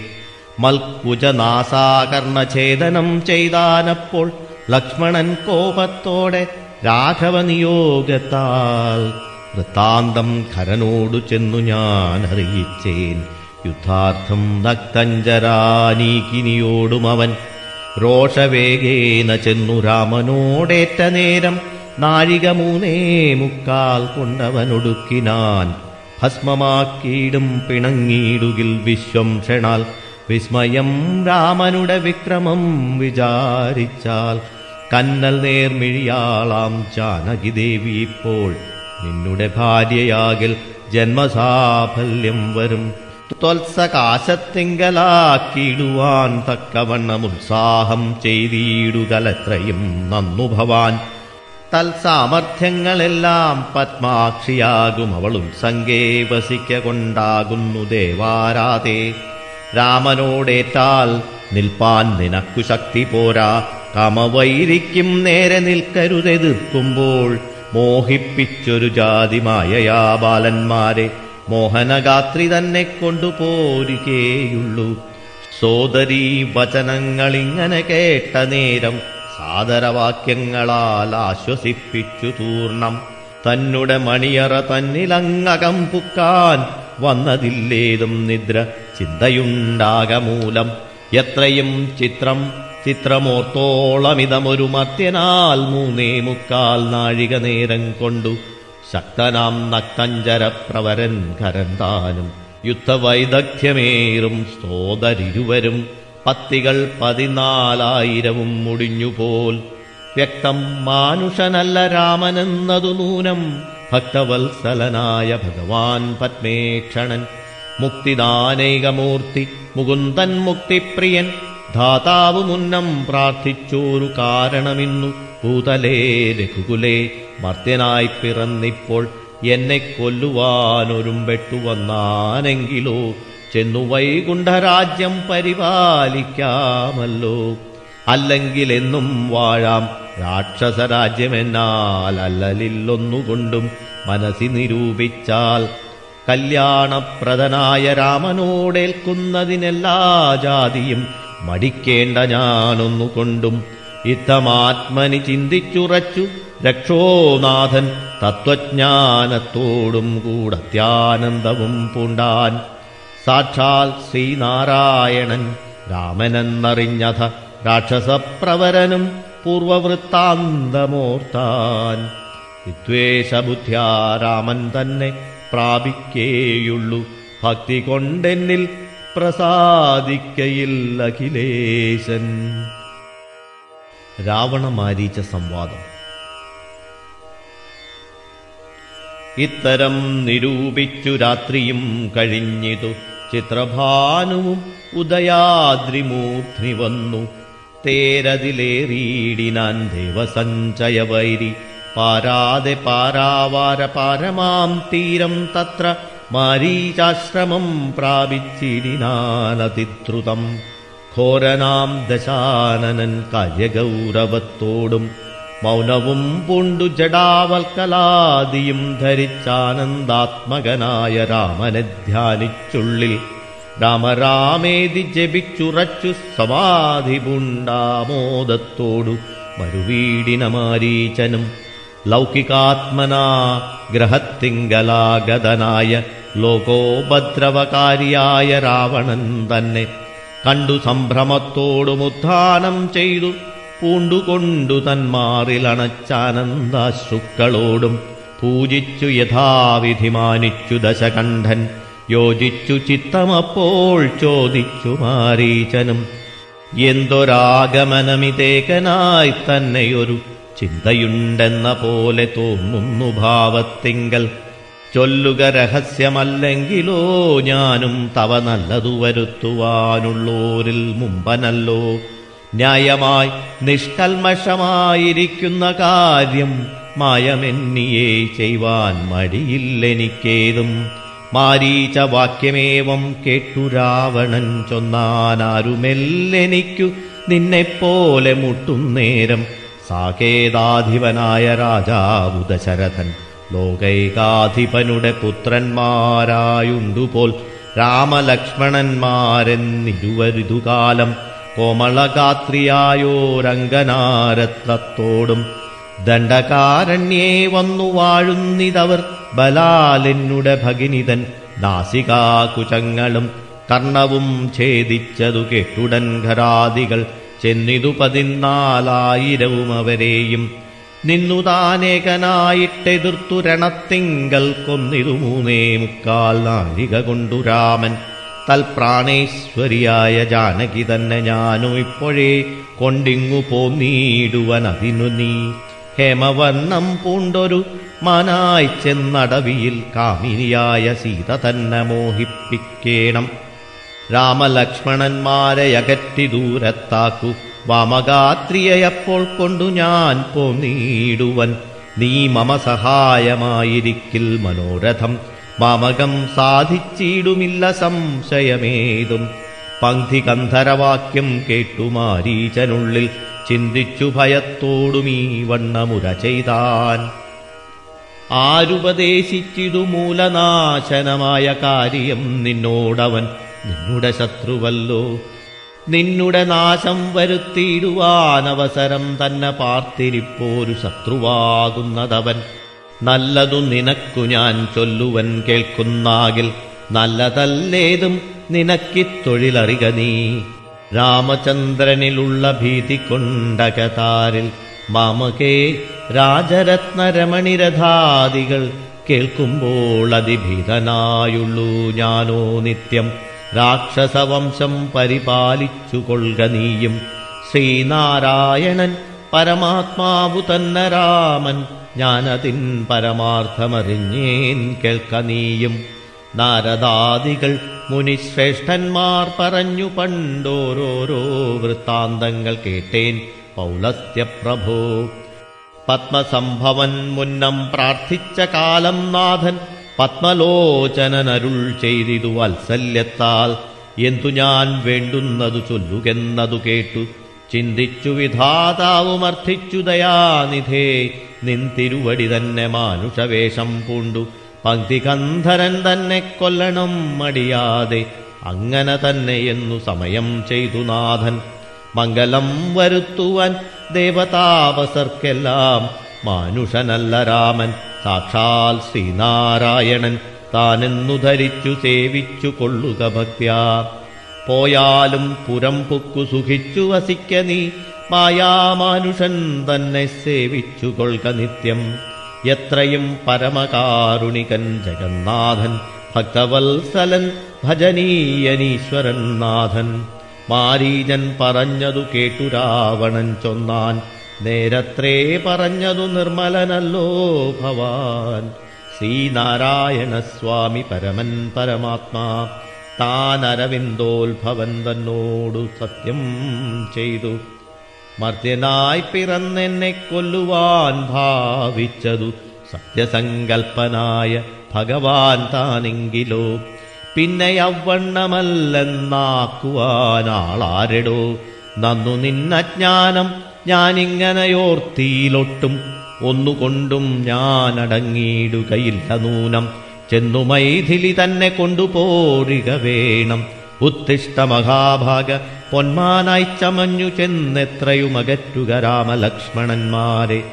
മൽക്കുജനാസാകർണഛേദനം ചെയ്താനപ്പോൾ ലക്ഷ്മണൻ കോപത്തോടെ രാഘവനിയോഗത്താൽ വൃത്താന്തം ഖരനോടു ചെന്നു ഞാൻ അറിയിച്ചേൻ യുദ്ധാർത്ഥം നക്തഞ്ചരാനീകിനിയോടും അവൻ രോഷവേഗേന ചെന്നു രാമനോടേറ്റ നേരം നാഴിക മൂന്നേ മുക്കാൽ കൊണ്ടവനൊടുക്കിനാൻ ഭസ്മമാക്കിയിടും പിണങ്ങിയിടുകിൽ വിശ്വം ക്ഷണാൽ. വിസ്മയം രാമനുടെ വിക്രമം വിചാരിച്ചാൽ കന്നൽ നേർമിഴിയാളാം ജാനകി ദേവി ഇപ്പോൾ. നിന്നുടെ ഭാര്യയാകിൽ ജന്മസാഫല്യം വരും. ത്വത്സകാശത്തിങ്കലാക്കിയിടുവാൻ തക്കവണ്ണം ഉത്സാഹം ചെയ്തിടുകലത്രയും നന്നു ഭവാൻ. തൽസാമർഥ്യങ്ങളെല്ലാം പത്മാക്ഷിയാകും അവളും സംഘേ വസിക്ക കൊണ്ടാകുന്നു ദേവാരാതെ രാമനോടേറ്റാൽ നിൽപ്പാൻ നിനക്കു ശക്തി പോരാ. കമവൈരിക്കും നേരെ നിൽക്കരുതെതിർക്കുമ്പോൾ മോഹിപ്പിച്ചൊരു ജാതി മായയാ ബാലന്മാരെ. മോഹനഗാത്രി തന്നെ കൊണ്ടുപോരികേയുള്ളൂ സോദരീ വചനങ്ങളിങ്ങനെ കേട്ട നേരം സാദരവാക്യങ്ങളാൽ ആശ്വസിപ്പിച്ചു തൂർണം. തന്നുടെ മണിയറ തന്നിലങ്ങകം പുക്കാൻ വന്നതില്ലേതും നിദ്ര ചിന്തയുണ്ടാകമൂലം. എത്രയും ചിത്രം ചിത്രമോർത്തോളമിതമൊരു മത്യനാൽ മൂന്നേ മുക്കാൽ നാഴിക നേരം കൊണ്ടു ശക്തനാം നക്തഞ്ചരപ്രവരൻ കരന്താനും യുദ്ധവൈദഗ്ധ്യമേറും സ്തോതരിരുവരും പത്തികൾ പതിനാലായിരവും മുടിഞ്ഞുപോൽ. വ്യക്തം മാനുഷനല്ല രാമനെന്നതു നൂനം. ഭക്തവത്സലനായ ഭഗവാൻ പത്മേക്ഷണൻ. മുക്തിദാനൈകമൂർത്തി മുകുന്ദൻ മുക്തിപ്രിയൻ. ധാതാവ് മുന്നം പ്രാർത്ഥിച്ചോരു കാരണമിന്നു ഭൂതലേ രഘുകുലേ മർദ്ദനായി പിറന്നിപ്പോൾ എന്നെ കൊല്ലുവാനൊരുമ്പെട്ടു വന്നാനെങ്കിലോ ചെന്നു വൈകുണ്ഠരാജ്യം പരിപാലിക്കാമല്ലോ. അല്ലെങ്കിൽ എന്നും വാഴാം രാക്ഷസരാജ്യമെന്നാൽ അല്ലലില്ലൊന്നുകൊണ്ടും മനസ്സി നിരൂപിച്ചാൽ കല്യാണപ്രദനായ രാമനോടേൽക്കുന്നതിനെല്ലാ ജാതിയും മടിക്കേണ്ട ഞാനൊന്നുകൊണ്ടും ഇത്തമാത്മനി ചിന്തിച്ചുറച്ചു രക്ഷോനാഥൻ തത്വജ്ഞാനത്തോടും കൂടത്യാനന്ദവും പൂണ്ടാൻ. സാക്ഷാൽ ശ്രീനാരായണൻ രാമനെന്നറിഞ്ഞഥ രാക്ഷസപ്രവരനും പൂർവവൃത്താന്തമോർത്താൻ. വിദ്വേഷബുദ്ധ്യാ രാമൻ തന്നെ പ്രാപിക്കേയുള്ളൂ. ഭക്തി കൊണ്ടെന്നിൽ പ്രസാദിക്കയിൽ അഖിലേശൻ രാവണമാരീച്ച സംവാദം ഇത്തരം നിരൂപിച്ചു രാത്രിയും കഴിഞ്ഞിതു ചിത്രഭാനുവും ഉദയാദ്രിമൂർധ്നി വന്നു തേരതിലേറിയിടിനാൻ ദേവസഞ്ചയവൈരി പാരാതെ പാരാവാര പാരമാം തീരം തത്ര മാരീചാശ്രമം പ്രാപിച്ചിടിനാനതിദ്രുതം ഘോരനാം ദശാനനൻ കാര്യഗൗരവത്തോടും മൗനവും പൂണ്ടു ജടാവൽക്കലാദിയും ധരിച്ചാനന്ദാത്മകനായ രാമനെ ധ്യാനിച്ചുള്ളിൽ രാമരാമേതി ജപിച്ചുറച്ചു സമാധി പുണ്ടാമോദത്തോടു മരുവീടിന മാരീചനും ലൗകികാത്മനാ ഗ്രഹത്തിങ്കലാഗതനായ ലോകോപദ്രവകാരിയായ രാവണൻ തന്നെ കണ്ടു സംഭ്രമത്തോടുമുത്ഥാനം ചെയ്തു. പൂണ്ടുകൊണ്ടു തന്മാറിലണച്ചാനന്ദാശ്രുക്കളോടും പൂജിച്ചു യഥാവിധി മാനിച്ചു ദശകണ്ഠൻ. യോജിച്ചു ചിത്തമപ്പോൾ ചോദിച്ചു മാരീചനും. എന്തൊരാഗമനമിതേകനായി തന്നെയൊരു ചിന്തയുണ്ടെന്ന പോലെ തോന്നുന്നു ഭാവത്തിങ്കൽ. ചൊല്ലുക രഹസ്യമല്ലെങ്കിലോ ഞാനും തവ നല്ലതു വരുത്തുവാനുള്ളോരിൽ മുമ്പനല്ലോ. ന്യായമായി നിഷ്കൽമഷമായിരിക്കുന്ന കാര്യം മായമെന്നിയെ ചെയ്യുവാൻ മടിയില്ലെനിക്കേതും. മാരീച്ച വാക്യമേവം കേട്ടു രാവണൻ ചൊന്നാനാരുമെല്ലെനിക്കു നിന്നെപ്പോലെ മുട്ടുന്നേരം സാകേതാധിപനായ രാജാവു ദശരഥൻ ലോകൈകാധിപനുടെ പുത്രന്മാരായുണ്ടുപോൽ രാമലക്ഷ്മണന്മാരെന്നിരുവരിതുകാലം കോമളഗാത്രിയായോരംഗനാരത്നത്തോടും ദണ്ഡകാരണ്യേ വന്നു വാഴുന്നിതവർ ബലാലെന്നുടെ ഭഗിനിതൻ ദാസികാകുചങ്ങളും കർണവും ഛേദിച്ചതു കേട്ടുടൻ ഘരാദികൾ ചെന്നിതു പതിനാലായിരവും അവരെയും നിന്നു താനേകനായിട്ടെതിർത്തു രണത്തിങ്കൽ കൊന്നിതു മൂന്നേ മുക്കാൽ നാഴിക കൊണ്ടു രാമൻ. തൽപ്രാണേശ്വരിയായ ജാനകി തന്നെ ഞാനും ഇപ്പോഴേ കൊണ്ടിങ്ങു പോന്നീടുവൻ അതിനു നീ. ഹേമവർണം പൂണ്ടൊരു മനായി ചെന്നടവിയിൽ കാമിനിയായ സീത തന്നെ മോഹിപ്പിക്കേണം. രാമലക്ഷ്മണന്മാരെ അകറ്റി ദൂരത്താക്കു വാമഗാത്രിയയപ്പോൾ കൊണ്ടു ഞാൻ പോന്നീടുവൻ. നീ മമ സഹായമായിരിക്കിൽ മനോരഥം. മാമകം സാധിച്ചിടുമില്ല സംശയമേതും. പങ്ക്തി കന്ധരവാക്യം കേട്ടു ചിന്തിച്ചു ഭയത്തോടുമീ വണ്ണമുര ചെയ്താൻ. ആരുപദേശിച്ചിതു മൂലനാശനമായ കാര്യം നിന്നോടവൻ. നിന്നുടെ ശത്രുവല്ലോ. നിന്നുടെ നാശം വരുത്തിയിടുവാനവസരം തന്നെ പാർത്തിരിപ്പോരു ശത്രുവാകുന്നതവൻ. നല്ലതു നിനക്കു ഞാൻ ചൊല്ലുവൻ കേൾക്കുന്നാകിൽ നല്ലതല്ലേതും നിനക്കിത്തൊഴിലറിക നീ. രാമചന്ദ്രനിലുള്ള ഭീതി കൊണ്ടകതാരിൽ മാമകേ രാജരത്നരമണിരഥാദികൾ കേൾക്കുമ്പോൾ അതിഭീതനായുള്ളൂ ഞാനോ നിത്യം. രാക്ഷസവംശം പരിപാലിച്ചു കൊള്ളുക നീയും. ശ്രീനാരായണൻ പരമാത്മാവു തന്നെ രാമൻ. ഞാനതിൻ പരമാർത്ഥമറിഞ്ഞേൻ കേൾക്ക നീയും. നാരദാദികൾ മുനിശ്രേഷ്ഠന്മാർ പറഞ്ഞു പണ്ടോരോരോ വൃത്താന്തങ്ങൾ കേട്ടേൻ പൗലസ്ത്യപ്രഭോ പത്മസംഭവൻ മുന്നം പ്രാർത്ഥിച്ച കാലം നാഥൻ പത്മലോചനനരുൾ ചെയ്തിതു വാത്സല്യത്താൽ. എന്തു ഞാൻ വേണ്ടുന്നതു ചൊല്ലുകെന്നതു കേട്ടു. ചിന്തിച്ചു വിധാതാവുമർത്ഥിച്ചു ദയാനിധേ. നിൻ തിരുവടി തന്നെ മാനുഷവേഷം പൂണ്ടു. പങ്ക്തികന്ധരൻ തന്നെ കൊല്ലണം മടിയാതെ. അങ്ങനെ തന്നെ എന്നു സമയം ചെയ്തു നാഥൻ. മംഗലം വരുത്തുവാൻ ദേവതാപസർക്കെല്ലാം മാനുഷനല്ല രാമൻ. സാക്ഷാൽ ശ്രീനാരായണൻ താനെന്നു ധരിച്ചു സേവിച്ചു കൊള്ളുക ഭക്ത്യാ പോയാലും പുരം പൊക്കു സുഖിച്ചു വസിക്ക നീ മായാമാനുഷൻ തന്നെ സേവിച്ചു കൊള്ളുക നിത്യം. എത്രയും പരമകാരുണികൻ ജഗന്നാഥൻ ഭക്തവത്സലൻ ഭജനീയനീശ്വരൻ നാഥൻ. മാരീജൻ പറഞ്ഞതു കേട്ടു രാവണൻ ചൊന്നാൻ നേരത്രേ പറഞ്ഞതു നിർമ്മലനല്ലോ ഭവാൻ. ശ്രീനാരായണ സ്വാമി പരമൻ പരമാത്മാ താൻ അരവിന്ദോത്ഭവൻ തന്നോടു സത്യം ചെയ്തു. മർദ്യനായി പിറന്നെന്നെ കൊല്ലുവാൻ ഭാവിച്ചതു സത്യസങ്കൽപ്പനായ ഭഗവാൻ താനെങ്കിലോ? പിന്നെ അവണ്ണമല്ലെന്നാക്കുവാനാളാരടോ നന്നു നിന്നജ്ഞാനം ഞാനിങ്ങനെയോർത്തിയിലൊട്ടും ഒന്നുകൊണ്ടും ഞാൻ അടങ്ങിയിടുകയില്ല നൂനം. ചെന്നു മൈഥിലി തന്നെ കൊണ്ടുപോരുക വേണം. ഉത്തിഷ്ട മഹാഭാഗ പൊന്മാനായി ചമഞ്ഞു ചെന്നെത്രയുമകറ്റുക രാമലക്ഷ്മണന്മാരെ.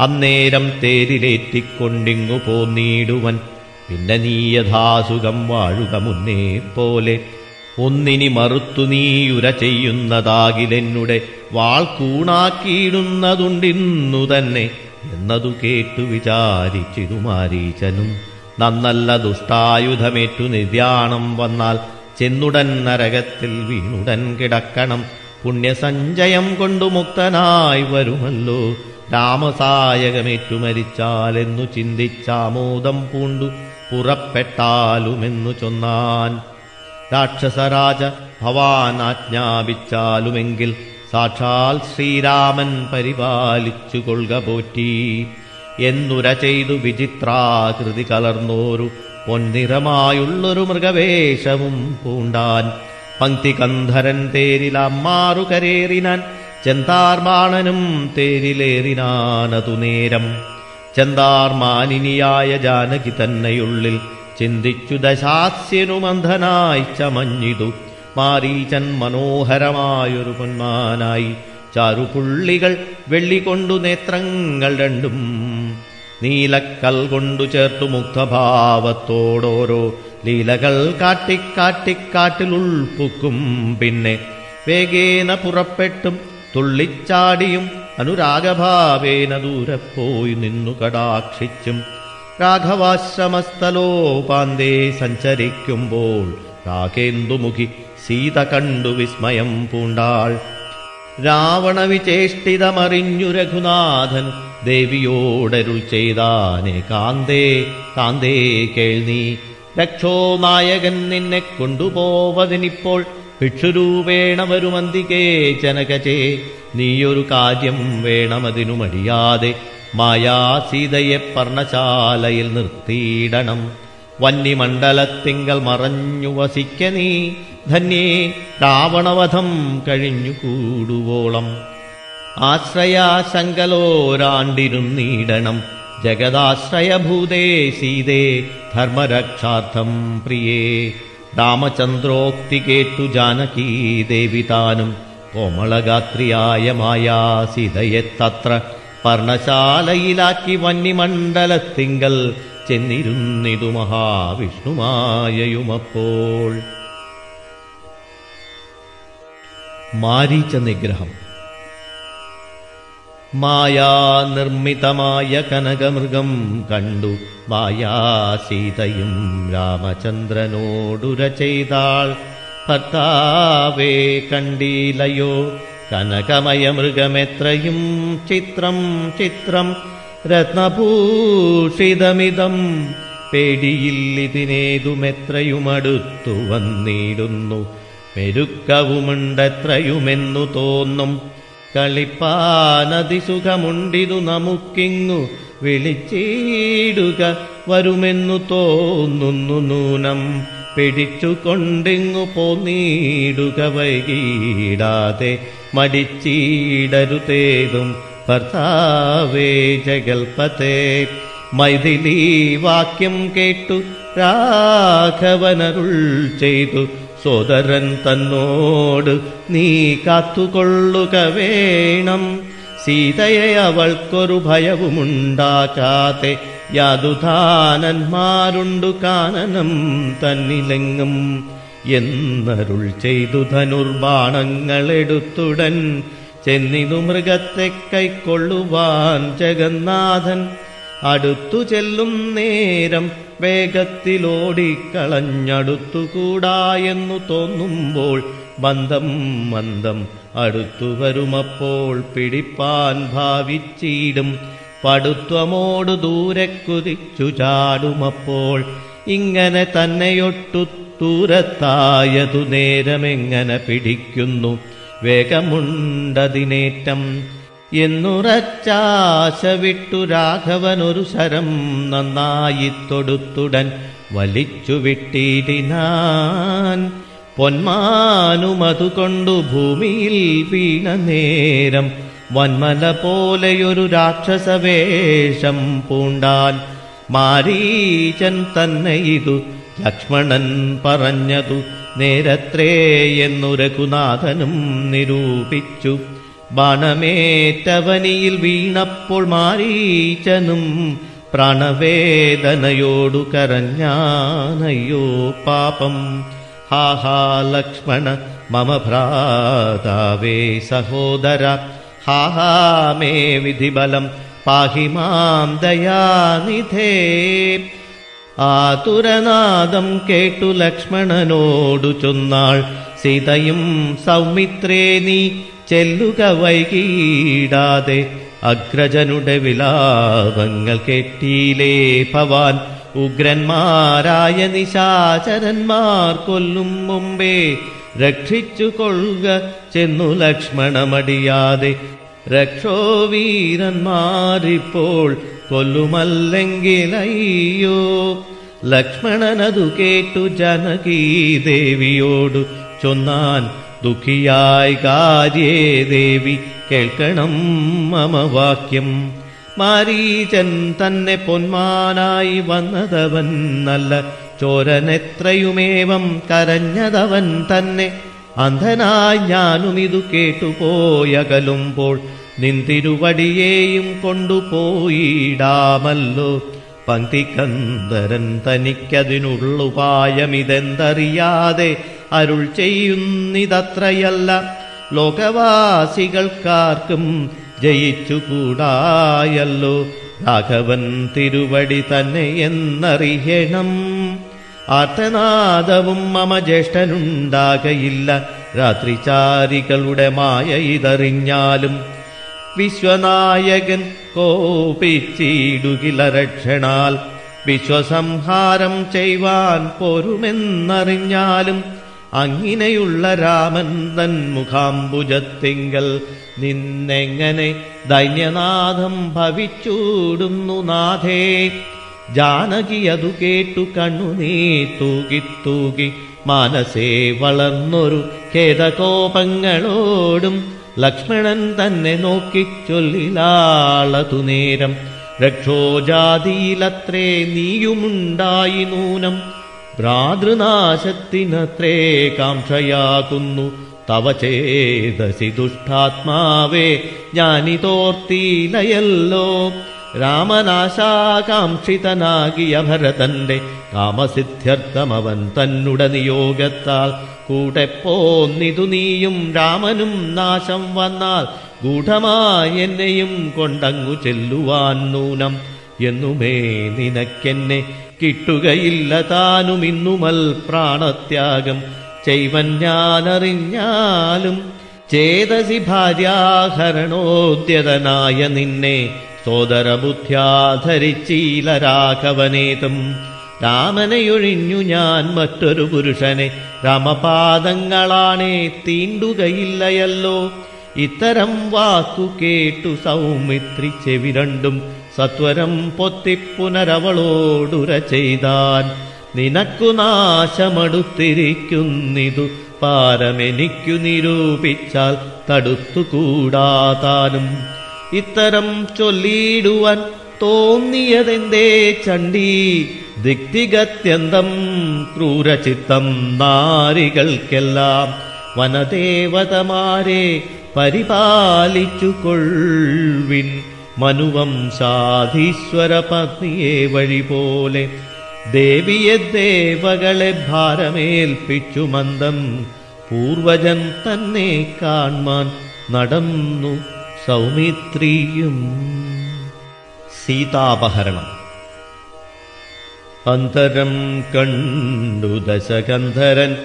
അന്നേരം തേരിലേറ്റിക്കൊണ്ടിങ്ങു പോന്നീടുവൻ. പിന്നെ നീ യഥാസുഖം വാഴുക മുന്നേ പോലെ ഒന്നിനി മറുത്തു നീയുര ചെയ്യുന്നതാകിലെന്നുടെ വാൾ കൂണാക്കിയിടുന്നതുണ്ടിന്നു തന്നെ എന്നതു കേട്ടു വിചാരിച്ചിതു മാരീചനും നന്നല്ല ദുഷ്ടായുധമേറ്റു നിര്യാണം വന്നാൽ ചെന്നുടൻ നരകത്തിൽ വീണുടൻ കിടക്കണം. പുണ്യസഞ്ചയം കൊണ്ടു മുക്തനായി വരുമല്ലോ. രാമസായകമേറ്റു മരിച്ചാലെന്നു ചിന്തിച്ചാമോദം പൂണ്ടു. പുറപ്പെട്ടാലുമെന്നു ചൊന്നാൻ. രാക്ഷസരാജ ഭവാൻ ആജ്ഞാപിച്ചാലുമെങ്കിൽ സാക്ഷാൽ ശ്രീരാമൻ പരിപാലിച്ചു കൊള്ളുക പോറ്റി. എന്നുര ചെയ്തു വിചിത്രാകൃതി കലർന്നോരു പൊന്നിറമായുള്ളൊരു മൃഗവേഷവും പൂണ്ടാൻ. പങ്ക്തി കന്ധരൻ തേരിലമ്മാറു കരേറിനാൻ. ചെന്താർമാണനും തേരിലേറിനാനതു നേരം. ചെന്താർമാനിനിയായ ജാനകി തന്നെയുള്ളിൽ ചിന്തിച്ചു ദശാസ്യനുമന്ധനായി ചമഞ്ഞിതു. മാരീചൻ മനോഹരമായൊരു പൊന്മാനായി. ചാരുപുള്ളികൾ വെള്ളികൊണ്ടു നേത്രങ്ങൾ രണ്ടും നീലക്കൽ കൊണ്ടു ചേർത്തു മുക്തഭാവത്തോടോരോ ലീലകൾ കാട്ടിക്കാട്ടിക്കാട്ടിലുൾപ്പുക്കും പിന്നെ വേഗേന പുറപ്പെട്ടും തുള്ളിച്ചാടിയും അനുരാഗഭാവേന ദൂരെ പോയി നിന്നു കടാക്ഷിച്ചും. രാഘവാശ്രമസ്ഥലോപാന്തേ സഞ്ചരിക്കുമ്പോൾ രാഗേന്ദുമുഖി സീത കണ്ടു വിസ്മയം പൂണ്ടാൾ. രാവണവിചേഷ്ടിതമറിഞ്ഞു രഘുനാഥൻ ദേവിയോടരുൾ ചെയ്താനെ കാന്തേ കാന്തേ കേൾനീ രക്ഷോ നായകൻ നിന്നെ കൊണ്ടുപോവതിനിപ്പോൾ ഭിക്ഷുരൂപേണ വരുമന്തികേ ജനകജേ. നീയൊരു കാര്യം വേണമതിനു മടിയാതെ മായാസീതയെ പർണശാലയിൽ നിർത്തിയിടണം. വന്യമണ്ഡലത്തിങ്കൽ മറഞ്ഞു വസിക്ക നീ. ധന്യേ രാവണവധം കഴിഞ്ഞു കൂടുവോളം. ആശ്രയാശങ്കലോരാണ്ടിരുന്നീടണം ജഗദാശ്രയഭൂതേ സീതേ ധർമ്മരക്ഷാർത്ഥം പ്രിയേ. രാമചന്ദ്രോക്തി കേട്ടു ജാനകീ ദേവി താനും. കോമളഗാത്രിയായ മായാ തത്ര പർണശാലയിലാക്കി വന്യമണ്ഡലത്തിങ്കൽ ചെന്നിരുന്നിതു മഹാവിഷ്ണുമായയുമപ്പോൾ. മാരീച്ച നിഗ്രഹം മായാനിർമ്മിതമായ കനകമൃഗം കണ്ടു മായാസീതയും രാമചന്ദ്രനോടുര ചെയ്താൾ ഭർത്താവേ കണ്ടീലയോ കനകമയ മൃഗമെത്രയും ചിത്രം ചിത്രം രത്നഭൂഷിതമിതം പേടിയിൽ ഇതിനേതുമെത്രയുമടുത്തു വന്നിടുന്നു. പെരുക്കവുമുണ്ടെത്രയുമെന്നു തോന്നും. കളിപ്പാനതിസുഖമുണ്ടിതു നമുക്കിങ്ങു വിളിച്ചിടുക വരുമെന്നു തോന്നുന്നു നൂനം. പിടിച്ചുകൊണ്ടിങ്ങു പോന്നിടുക വൈകീടാതെ മടിച്ചിടരുതേതും. ഭർത്താവേ ജഗൽപതേ. മൈഥിലി വാക്യം കേട്ടു രാഘവനരുൾ ചെയ്തു. സോദരൻ തന്നോട് നീ കാത്തുകൊള്ളുക വേണം. സീതയെ അവൾക്കൊരു ഭയവുമുണ്ടാക്കാതെ യാതുധാനന്മാരുണ്ടു കാനനം തന്നിലെങ്ങും. എന്നരുൾ ചെയ്തു ധനുർബാണങ്ങളെടുത്തുടൻ ചെന്നിതു മൃഗത്തെ കൈക്കൊള്ളുവാൻ ജഗന്നാഥൻ അടുത്തു ചെല്ലും നേരം വേഗത്തിലോടിക്കളഞ്ഞടുത്തുകൂടായെന്നു തോന്നുമ്പോൾ ബന്ധം മന്ദം അടുത്തു വരുമപ്പോൾ പിടിപ്പാൻ ഭാവിച്ചിടും. പടുത്വമോട് ദൂരെ കുതിച്ചു ചാടുമപ്പോൾ ഇങ്ങനെ തന്നെയൊട്ടു ദൂരത്തായതു നേരമെങ്ങനെ പിടിക്കുന്നു? വേഗമുണ്ടതിനേറ്റം എന്നുറച്ചാശ വിട്ടു രാഘവനൊരു ശരം നന്നായി തൊടുത്തുടൻ വലിച്ചു വിട്ടിടിനാൻ പൊന്മാനുമതുകൊണ്ടു ഭൂമിയിൽ വീണ നേരം വന്മല പോലെയൊരു രാക്ഷസവേഷം പൂണ്ടാൻ മാരീചൻ തന്നെ ഇതു ലക്ഷ്മണൻ പറഞ്ഞതു. നേരത്രേ എന്നു രഘുനാഥനും നിരൂപിച്ചു. ബാണമേറ്റവനിയിൽ വീണപ്പോൾ മാരീച്ചനും പ്രാണവേദനയോടു കരഞ്ഞാനയ്യോ പാപം. ഹാഹാ ലക്ഷ്മണ മമ ഭ്രാതാവേ സഹോദര ഹാഹാ മേ വിധിബലം പാഹി മാം ദയാനിധേ. ആതുരനാദം കേട്ടു ലക്ഷ്മണനോടു ചൊന്നാൾ സീതയും സൗമിത്രേ നീ ചെല്ലുക വൈകിടാതെ. അഗ്രജനുടെ വിലാപങ്ങൾ കെട്ടിയിലേ ഭവാൻ ഉഗ്രന്മാരായ നിശാചരന്മാർ കൊല്ലും മുമ്പേ. രക്ഷിച്ചു കൊള്ളുക ചെന്നു ലക്ഷ്മണമടിയാതെ. രക്ഷോ വീരന്മാരിപ്പോൾ കൊല്ലുമല്ലെങ്കിലയ്യോ? ലക്ഷ്മണനതു കേട്ടു ജനകീ ദേവിയോടു ചൊന്നാൻ ദുഃഖിയായി കാര്യേ ദേവി കേൾക്കണം മമ വാക്യം. മാരീചൻ തന്നെ പൊന്മാനായി വന്നതവൻ നല്ല ചോരനെത്രയുമേവം കരഞ്ഞതവൻ തന്നെ. അന്ധനായി ഞാനും ഇതു കേട്ടുപോയകലുമ്പോൾ നിന്തിരുവടിയേയും കൊണ്ടുപോയിടാമല്ലോ പങ്ക്തിക്കന്ദരൻ തനിക്കതിനുള്ളുപായമിതെന്തറിയാതെ അരുൾ ചെയ്യുന്നിതത്രയല്ല. ലോകവാസികൾക്കാർക്കും ജയിച്ചുകൂടായല്ലോ. രാഘവൻ തിരുവടി തന്നെ എന്നറിയണം. ആർത്തനാദവും മമ ജ്യേഷ്ഠനുണ്ടാകയില്ല രാത്രിചാരികളുടെ മായ ഇതറിഞ്ഞാലും വിശ്വനായകൻ കോപിച്ചിടുകില രക്ഷണാൽ വിശ്വസംഹാരം ചെയ്യുവാൻ പോരുമെന്നറിഞ്ഞാലും അങ്ങിനെയുള്ള രാമൻ തൻ മുഖാംബുജത്തിങ്കൽ നിന്നെങ്ങനെ ദൈന്യനാഥം ഭവിച്ചൂടുന്നു നാഥേ. ജാനകി അതു കേട്ടു കണ്ണുനീ തൂകി തൂകി മാനസേ വളർന്നൊരു ഖേദകോപങ്ങളോടും ലക്ഷ്മണൻ തന്നെ നോക്കി ചൊല്ലിലാളതു നേരം രക്ഷോജാതിയിലത്രേ നീയുമുണ്ടായി നൂനം ഭ്രാതൃനാശത്തിനത്രേ കാംക്ഷയാകുന്നു തവ ചേതസി ദുഷ്ടാത്മാവേ ഞാനിതോർത്തിയിലയല്ലോ രാമനാശാകാംക്ഷിതനാകിയ ഭരതന്റെ കാമസിദ്ധ്യർത്ഥമവൻ തന്നുട നിയോഗത്താൽ കൂടെ പോന്നിതു നീയും രാമനും നാശം വന്നാൽ ഗൂഢമായി എന്നെയും കൊണ്ടങ്ങു ചെല്ലുവാൻ നൂനം. എന്നുമേ നിനക്കെന്നെ കിട്ടുകയില്ല താനും ഇന്നുമൽ പ്രാണത്യാഗം. ചെയ്വൻ ഞാനറിഞ്ഞാലും ചേതസി ഭാര്യാഹരണോദ്യതനായ നിന്നെ സോദരബുദ്ധ്യാധരിച്ചീല രാഘവനേതും രാമനെയൊഴിഞ്ഞു ഞാൻ മറ്റൊരു പുരുഷനെ. രാമപാദങ്ങളാണേ തീണ്ടുകയില്ലയല്ലോ. ഇത്തരം വാക്കു കേട്ടു സൗമിത്രി ചെവി രണ്ടും. സത്വരം പൊത്തിപ്പുനരവളോടുര ചെയ്താൻ. നിനക്കു നാശമടുത്തിരിക്കുന്നിതു. പാരമെനിക്കു നിരൂപിച്ചാൽ തടുത്തുകൂടാതാനും. ഇത്തരം ചൊല്ലിയിടുവാൻ തോന്നിയതെന്തേ ചണ്ഡി? ദിക്തിഗത്യന്തം ക്രൂരചിത്തം നാരികൾക്കെല്ലാം വനദേവതമാരെ പരിപാലിച്ചു കൊൾവിൻ മനുവംശാധീശ്വര പത്നിയെ വഴി പോലെ ദേവിയെ ദേവകളെ ഭാരമേൽപ്പിച്ചു മന്ദം പൂർവജൻ തന്നെ കാൺമാൻ നടന്നു സൗമിത്രിയും. സീതാപഹരണം. അന്തരം കണ്ടു ദശകന്ധരൻ.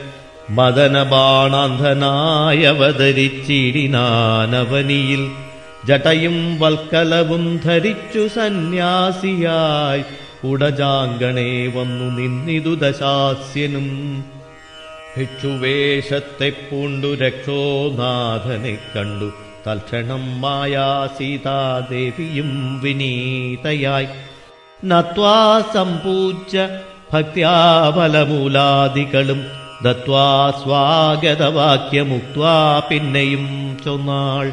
മദനബാണാന്ധനായവതരിച്ചിടിനാനവനിയിൽ. ജടയും വൽക്കലവും ധരിച്ചു സന്യാസിയായി. ഉടജാങ്കണേ വന്നു നിന്നിതു ദശാസ്യനും. ഭിക്ഷുവേഷത്തെ പൂണ്ടു രക്ഷോനാഥനെ കണ്ടു. തൽക്ഷണം മായാ സീതാദേവിയും വിനീതയായി. നത്വാ സംപൂജ്യ ഭക്ത്യാബലമൂലാദികളും. ദത്വാ സ്വാഗതവാക്യമുക്വാ പിന്നെയും ചൊന്നാൾ.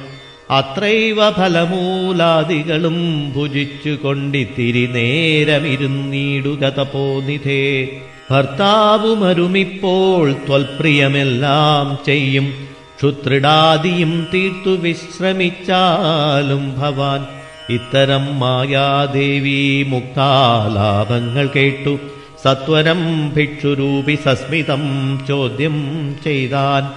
അത്രൈവ ഫലമൂലാദികളും ഭുജിച്ചു കൊണ്ടിത്തിരി നേരമിരുന്നീടുക തപോനിധേ ഭർത്താവുമരുമിപ്പോൾ ത്വൽപ്രിയമെല്ലാം ചെയ്യും. ക്ഷുത്രിടാദിയും തീർത്തു വിശ്രമിച്ചാലും ഭവാൻ ഇത്തരം മായാദേവി മുക്താലാപങ്ങൾ കേട്ടു. സത്വരം ഭിക്ഷുരൂപി സസ്മിതം ചോദ്യം ചെയ്താൻ.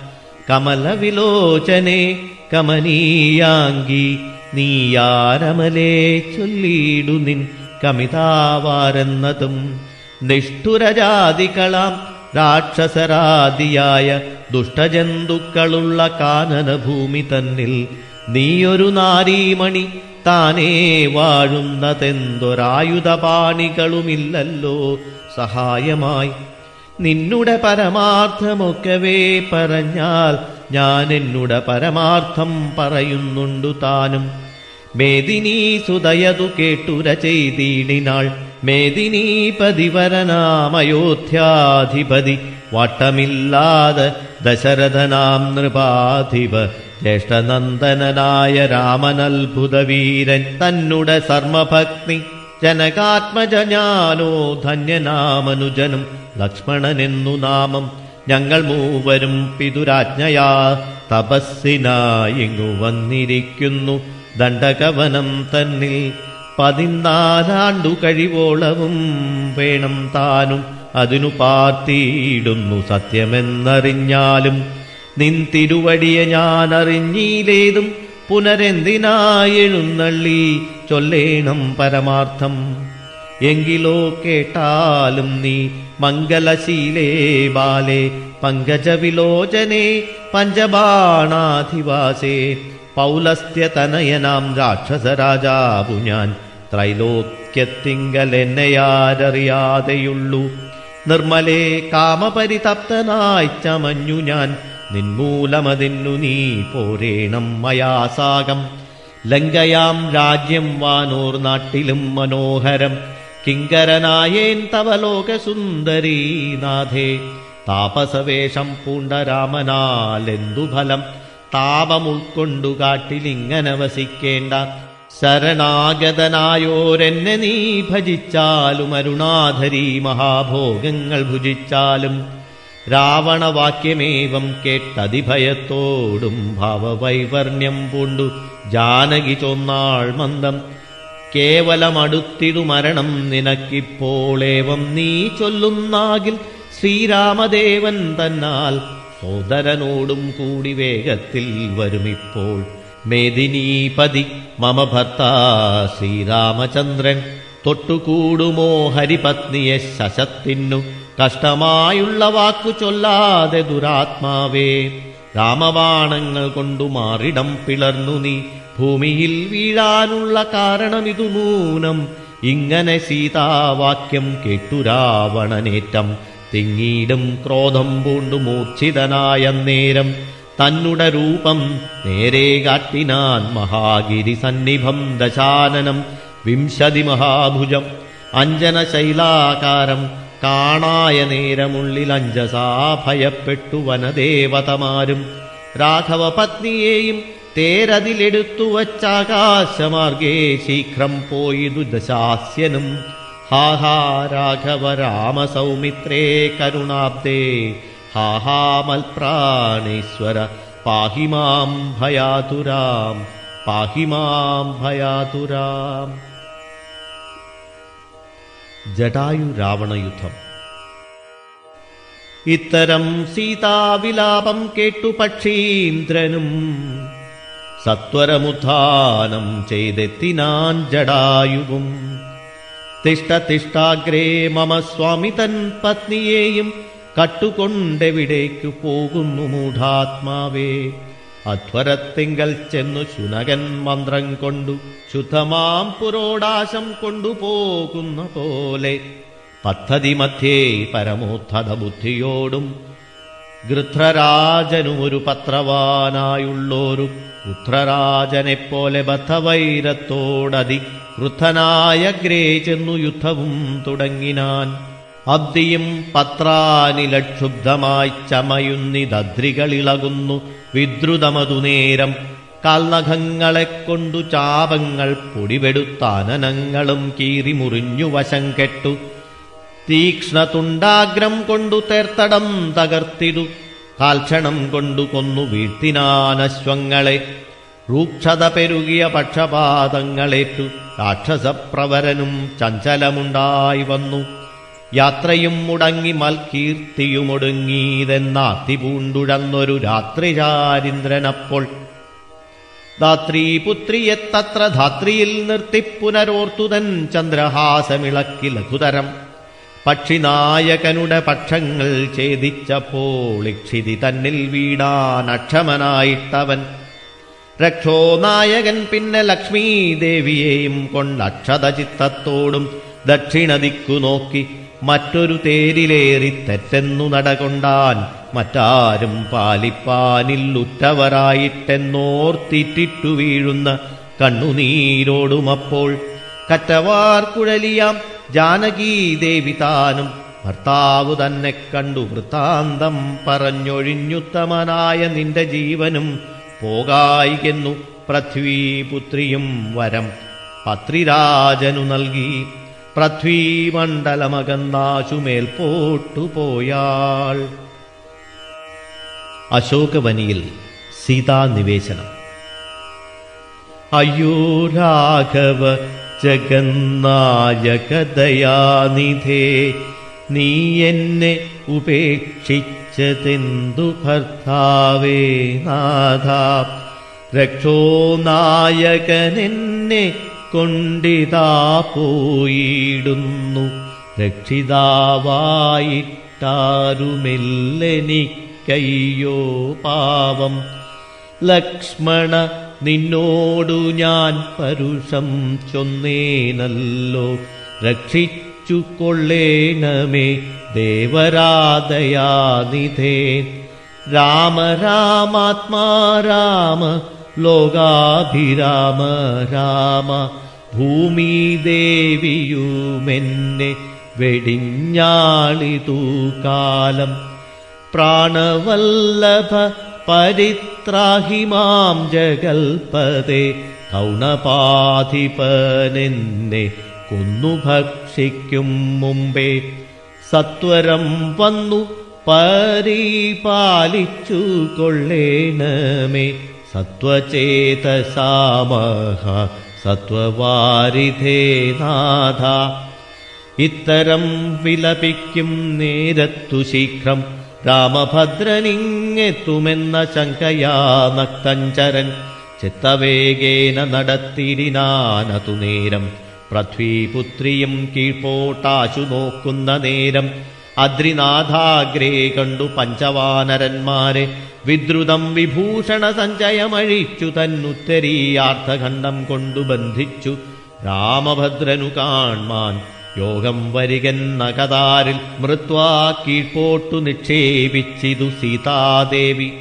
കമലവിലോചനെ കമനീയാങ്കി നീയാരമലേ ചൊല്ലിയിടു നിൻ കമിതാവാരെന്നതും. നിഷ്ഠുരജാതികളാം രാക്ഷസരാദിയായ ദുഷ്ടജന്തുക്കളുള്ള കാനനഭൂമി തന്നിൽ നീയൊരു നാരീമണി താനേ വാഴുന്നതെന്തൊരായുധപാണികളുമില്ലല്ലോ. സഹായമായി. നിന്നുടെ പരമാർത്ഥമൊക്കവേ പറഞ്ഞാൽ ഞാൻ എന്നുടെ പരമാർത്ഥം പറയുന്നുണ്ടു താനും. മേദിനീ സുതയതു കേട്ടുര ചെയ്തീണിനാൾ. മേദിനീ പതിവരനാമയോധ്യാധിപതി. വട്ടമില്ലാതെ ദശരഥനാം നൃപാധിപ ജ്യേഷ്ഠനന്ദനായ രാമനത്ഭുതവീരൻ തന്നുടെ സർമ്മഭക്തി ജനകാത്മജ ധന്യനാമനുജനും ലക്ഷ്മണനെന്നു നാമം. ഞങ്ങൾ മൂവരും പിതുരാജ്ഞയാ തപസ്സിനായിങ്ങു വന്നിരിക്കുന്നു. ദണ്ഡകവനം തന്നിൽ പതിനാലാണ്ടു കഴിവോളവും വേണം താനും. അതിനു പാർത്തിയിടുന്നു സത്യമെന്നറിഞ്ഞാലും നിൻ തിരുവടിയെ ഞാൻ അറിഞ്ഞീലേതും പുനരെന്തിനായെഴുന്നള്ളി ചൊല്ലേണം പരമാർത്ഥം. എങ്കിലോ കേട്ടാലും നീ മംഗലശീലേ ബാലേ പങ്കജവിലോചനെ പഞ്ചബാണാധിവാസേ. പൗലസ്ത്യതനയനാം രാക്ഷസരാജാവു ഞാൻ. ത്രൈലോക്യത്തിങ്കൽ എന്നെയാരറിയാതെയുള്ളൂ നിർമ്മലേ കാമപരിതപ്തനായി ചമഞ്ഞു ഞാൻ. നിൻമൂലമതിന്നു നീ പോരേണം മയാസാകം. ലങ്കയാം രാജ്യം വാനോർ നാട്ടിലും മനോഹരം. കിങ്കരനായേൻ തവ ലോകസുന്ദരീനാഥേ താപസവേഷം പൂണ്ട രാമനാലെന്തു ഫലം? താപമുൾക്കൊണ്ടു കാട്ടിലിങ്ങനെ വസിക്കേണ്ട. ശരണാഗതനായോരെന്നെ നീ ഭജിച്ചാലും അരുണാധരി മഹാഭോഗങ്ങൾ ഭുജിച്ചാലും. രാവണവാക്യമേവം കേട്ടതിഭയത്തോടും ഭാവവൈവർണ്യം പൂണ്ടു. ജാനകി ചൊന്നാൾ മന്ദം കേവലമടുത്തിടു മരണം നിനക്കിപ്പോളേവം നീ ചൊല്ലുന്നാകിൽ ശ്രീരാമദേവൻ തന്നാൽ സോദരനോടും കൂടി വേഗത്തിൽ വരുമിപ്പോൾ. മേദിനീപതി മമ ഭർത്താ ശ്രീരാമചന്ദ്രൻ. തൊട്ടുകൂടുമോ ഹരിപത്നിയെ ശശത്തിന്നു. കഷ്ടമായുള്ള വാക്കു ചൊല്ലാതെ ദുരാത്മാവേ രാമബാണങ്ങൾ കൊണ്ടു മാറിടം പിളർന്നു നീ. ഭൂമിയിൽ വീഴാനുള്ള കാരണമിതു മൂലം ഇങ്ങനെ സീതാവാക്യം കേട്ടു രാവണനേറ്റം. തിങ്ങീടും ക്രോധം പൂണ്ടു മൂർച്ഛിതനായ നേരം. തന്നുടെ രൂപം നേരെ കാട്ടിനാൻ മഹാഗിരി സന്നിഭം ദശാനനം. വിംശതി മഹാഭുജം അഞ്ജന ശൈലാകാരം കാണായ നേരമുള്ളിൽ അഞ്ജസാ ഭയപ്പെട്ടു വനദേവതമാരും രാഘവ പത്നിയെയും തേരതിലെടുത്തു വച്ചാകാശമാർഗേ ശീഘ്രം പോയിതു ദശാസ്യനും ഹാഹാ രാഘവ രാമസൗമിത്രേ കരുണാബ്ദേ ഹാഹാ മൽപ്രാണീശ്വര പാഹി മാം ഭയാതുരാം പാഹി മാം ഭയാതുരാം ജടായു രാവണയുദ്ധം ഇത്തരം സീതാവിലാപം കേട്ടു പക്ഷീന്ദ്രനും സത്വരമുത്ഥാനം ചെയ്തെത്തിനാൻ ജടായുവും തിഷ്ടതിഷ്ടാഗ്രേ മമ സ്വാമി തൻ പത്നിയെയും കട്ടുകൊണ്ടെവിടേക്കു പോകുന്നു മൂഢാത്മാവേ അധ്വരത്തിങ്കൽ ചെന്നു ശുനകൻ മന്ത്രം കൊണ്ടു ശുദ്ധമാം പുരോടാശം കൊണ്ടുപോകുന്ന പോലെ. പദ്ധതി മധ്യേ പരമോദ്ധത ബുദ്ധിയോടും ഗൃധ്രരാജനും ഒരു പത്രവാനായുള്ളോരു പുത്രരാജനെപ്പോലെ ബദ്ധവൈരത്തോടതി ക്രുദ്ധനായഗ്രേ ചെന്നു യുദ്ധവും തുടങ്ങിനാൻ. അബ്ദിയും പത്രാനിലക്ഷുബ്ധമായി ചമയുന്നിതദ്രികളിളകുന്നു. വിദ്രുതമതു നേരം കാൽനഖങ്ങളെ കൊണ്ടു ചാപങ്ങൾ പൊടിപെടുത്താനനങ്ങളും കീറി മുറിഞ്ഞു വശം കെട്ടു. തീക്ഷ്ണതുണ്ടാഗ്രം കൊണ്ടു തേർത്തടം തകർത്തിടു. കാൽക്ഷണം കൊണ്ടു കൊന്നു വീഴ്ത്തിനാനശ്വങ്ങളെ രൂക്ഷത പെരുകിയ പക്ഷപാതങ്ങളേറ്റു. രാക്ഷസപ്രവരനും ചഞ്ചലമുണ്ടായി വന്നു. യാത്രയും മുടങ്ങി മൽകീർത്തിയുമൊടുങ്ങീതെന്നാർത്തി പൂണ്ടുഴന്നൊരു രാത്രിചാരിന്ദ്രനപ്പോൾ ധാത്രീപുത്രിയെത്തത്ര ധാത്രിയിൽ നിർത്തി പുനരോർത്തുതൻ ചന്ദ്രഹാസമിളക്കി ലഘുതരം. പക്ഷിനായകനുടെ പക്ഷങ്ങൾ ഛേദിച്ചപ്പോൾ ഇക്ഷിതി തന്നിൽ വീടാനക്ഷമനായിട്ടവൻ രക്ഷോ നായകൻ പിന്നെ ലക്ഷ്മീദേവിയെയും കൊണ്ട് അക്ഷതചിത്തത്തോടും ദക്ഷിണ ദിക്കു നോക്കി മറ്റൊരു തേരിലേറി തെറ്റെന്നു നടകൊണ്ടാൻ മറ്റാരും പാലിപ്പാനിൽ ഉറ്റവരായിട്ടെന്നോർത്തിറ്റിട്ടു വീഴുന്ന കണ്ണുനീരോടുമപ്പോൾ കറ്റവാർ കുഴലിയാം ജാനകീദേവി താനും ഭർത്താവു തന്നെ കണ്ടു വൃത്താന്തം പറഞ്ഞൊഴിഞ്ഞുത്തമനായ നിന്റെ ജീവനും പോകായികെന്നു പൃഥ്വീപുത്രിയും വരം പത്രിരാജനു നൽകി. പൃഥ്വീമണ്ഡലമകന്നാശുമേൽ പോട്ടുപോയാൾ അശോകവനിയിൽ സീതാനിവേശനം അയ്യോ രാഘവ ജഗന്നായകദയാനിധേ നീ എന്നെ ഉപേക്ഷിച്ചതെന്തു ഭർത്താവേ നാഥ? രക്ഷോ നായകനെന്നെ കൊണ്ടിതാ പോയിടുന്നു. രക്ഷിതാവായിട്ടാരുമില്ലെനിക്കയ്യോ പാവം. ലക്ഷ്മണ നിന്നോടു ഞാൻ പരുഷം ചൊന്നേനല്ലോ. രക്ഷിച്ചു കൊള്ളേണമേ ദേവരാധയാനിധേ. രാമ രാമാത്മാ രാമ ലോകാഭിരാമ രാമ. ഭൂമിദേവിയുമെന്നെ വെടിഞ്ഞാളിതു കാലം പ്രാണവല്ലഭ പരിത്രാഹി മാം ജഗൽപദേ കൗണപാധിപനെന്നെ കൊന്നു ഭക്ഷിക്കും മുമ്പേ. സത്വരം വന്നു പരിപാലിച്ചു കൊള്ളേണമേ. സത്വചേതസാമഹ സത്വവാരിധേ നാഥ. ഇത്തരം വിലപിക്കും നേരത്തു ശീഘ്രം രാമഭദ്രനിങ്ങെത്തുമെന്ന ശങ്കയാ നക്തഞ്ചരൻ ചിത്തവേഗേന നടത്തിരിനാനതു നേരം. പൃഥ്വീപുത്രിയും കീഴ്പോട്ടാശു നോക്കുന്ന നേരം. അദ്രിനാഥാഗ്രേ കണ്ടു പഞ്ചവാനരന്മാരെ. വിദ്രുതം വിഭൂഷണ സഞ്ചയമഴിച്ചു തന്നുത്തരീയാർത്ഥഖണ്ഡം കൊണ്ടു ബന്ധിച്ചു രാമഭദ്രനു കാൺമാൻ. യോഗം വരികെന്നകതാരിൽ മൃത്വാ കീഴ്പോട്ടു നിക്ഷേപിച്ചിതു സീതാദേവി.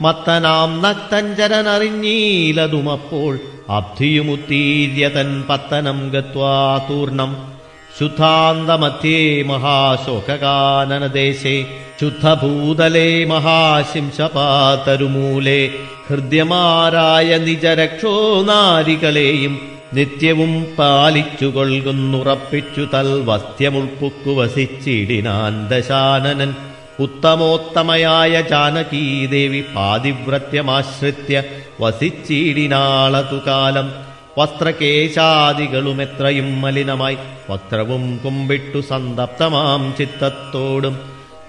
മത്തനാം നക്തഞ്ചരനറിഞ്ഞീലതുമപ്പോൾ അബ്ധിയുമുത്തീര്യതൻ പത്തനം ഗത്വാ തൂർണം. ശുദ്ധാന്തമധ്യേ മഹാശോകാനനദേശേ ശുദ്ധഭൂതലേ മഹാശിംശപാതരുമൂലേ ഹൃദ്യമാരായ നിജരക്ഷോ നാരികളെയും നിത്യവും പാലിച്ചുകൊള്ളുന്നുറപ്പിച്ചു തൽവസ്ത്യമുൾപ്പുക്കു വസിച്ചിടിനാൻ ദശാനനൻ. ഉത്തമോത്തമയായ ജാനകീദേവി പാതിവ്രത്യമാശ്രിത്യ വസിച്ചിടിനാളതു കാലം വസ്ത്രകേശാദികളുമെത്രയും മലിനമായി വക്രവും കുമ്പിട്ടു സന്തപ്തമാം ചിത്തത്തോടും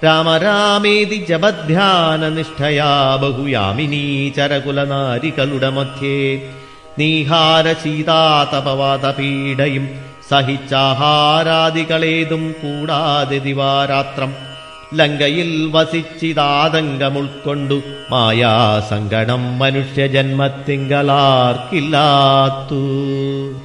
രാമരാമേതി ജപധ്യാന നിഷ്ഠയാ ബഹുയാമിനീ ചരകുലനാരികളുടെ മധ്യേ നീഹാര ശീതാതപവാതപീഡയും സഹിച്ചാഹാരാദികളേതും കൂടാതെ ദിവാരാത്രം ലങ്കയിൽ വസിച്ചിതാതങ്കമുൾക്കൊണ്ടു മായാസങ്കടം മനുഷ്യജന്മത്തിങ്കലാർക്കില്ലാത്തു.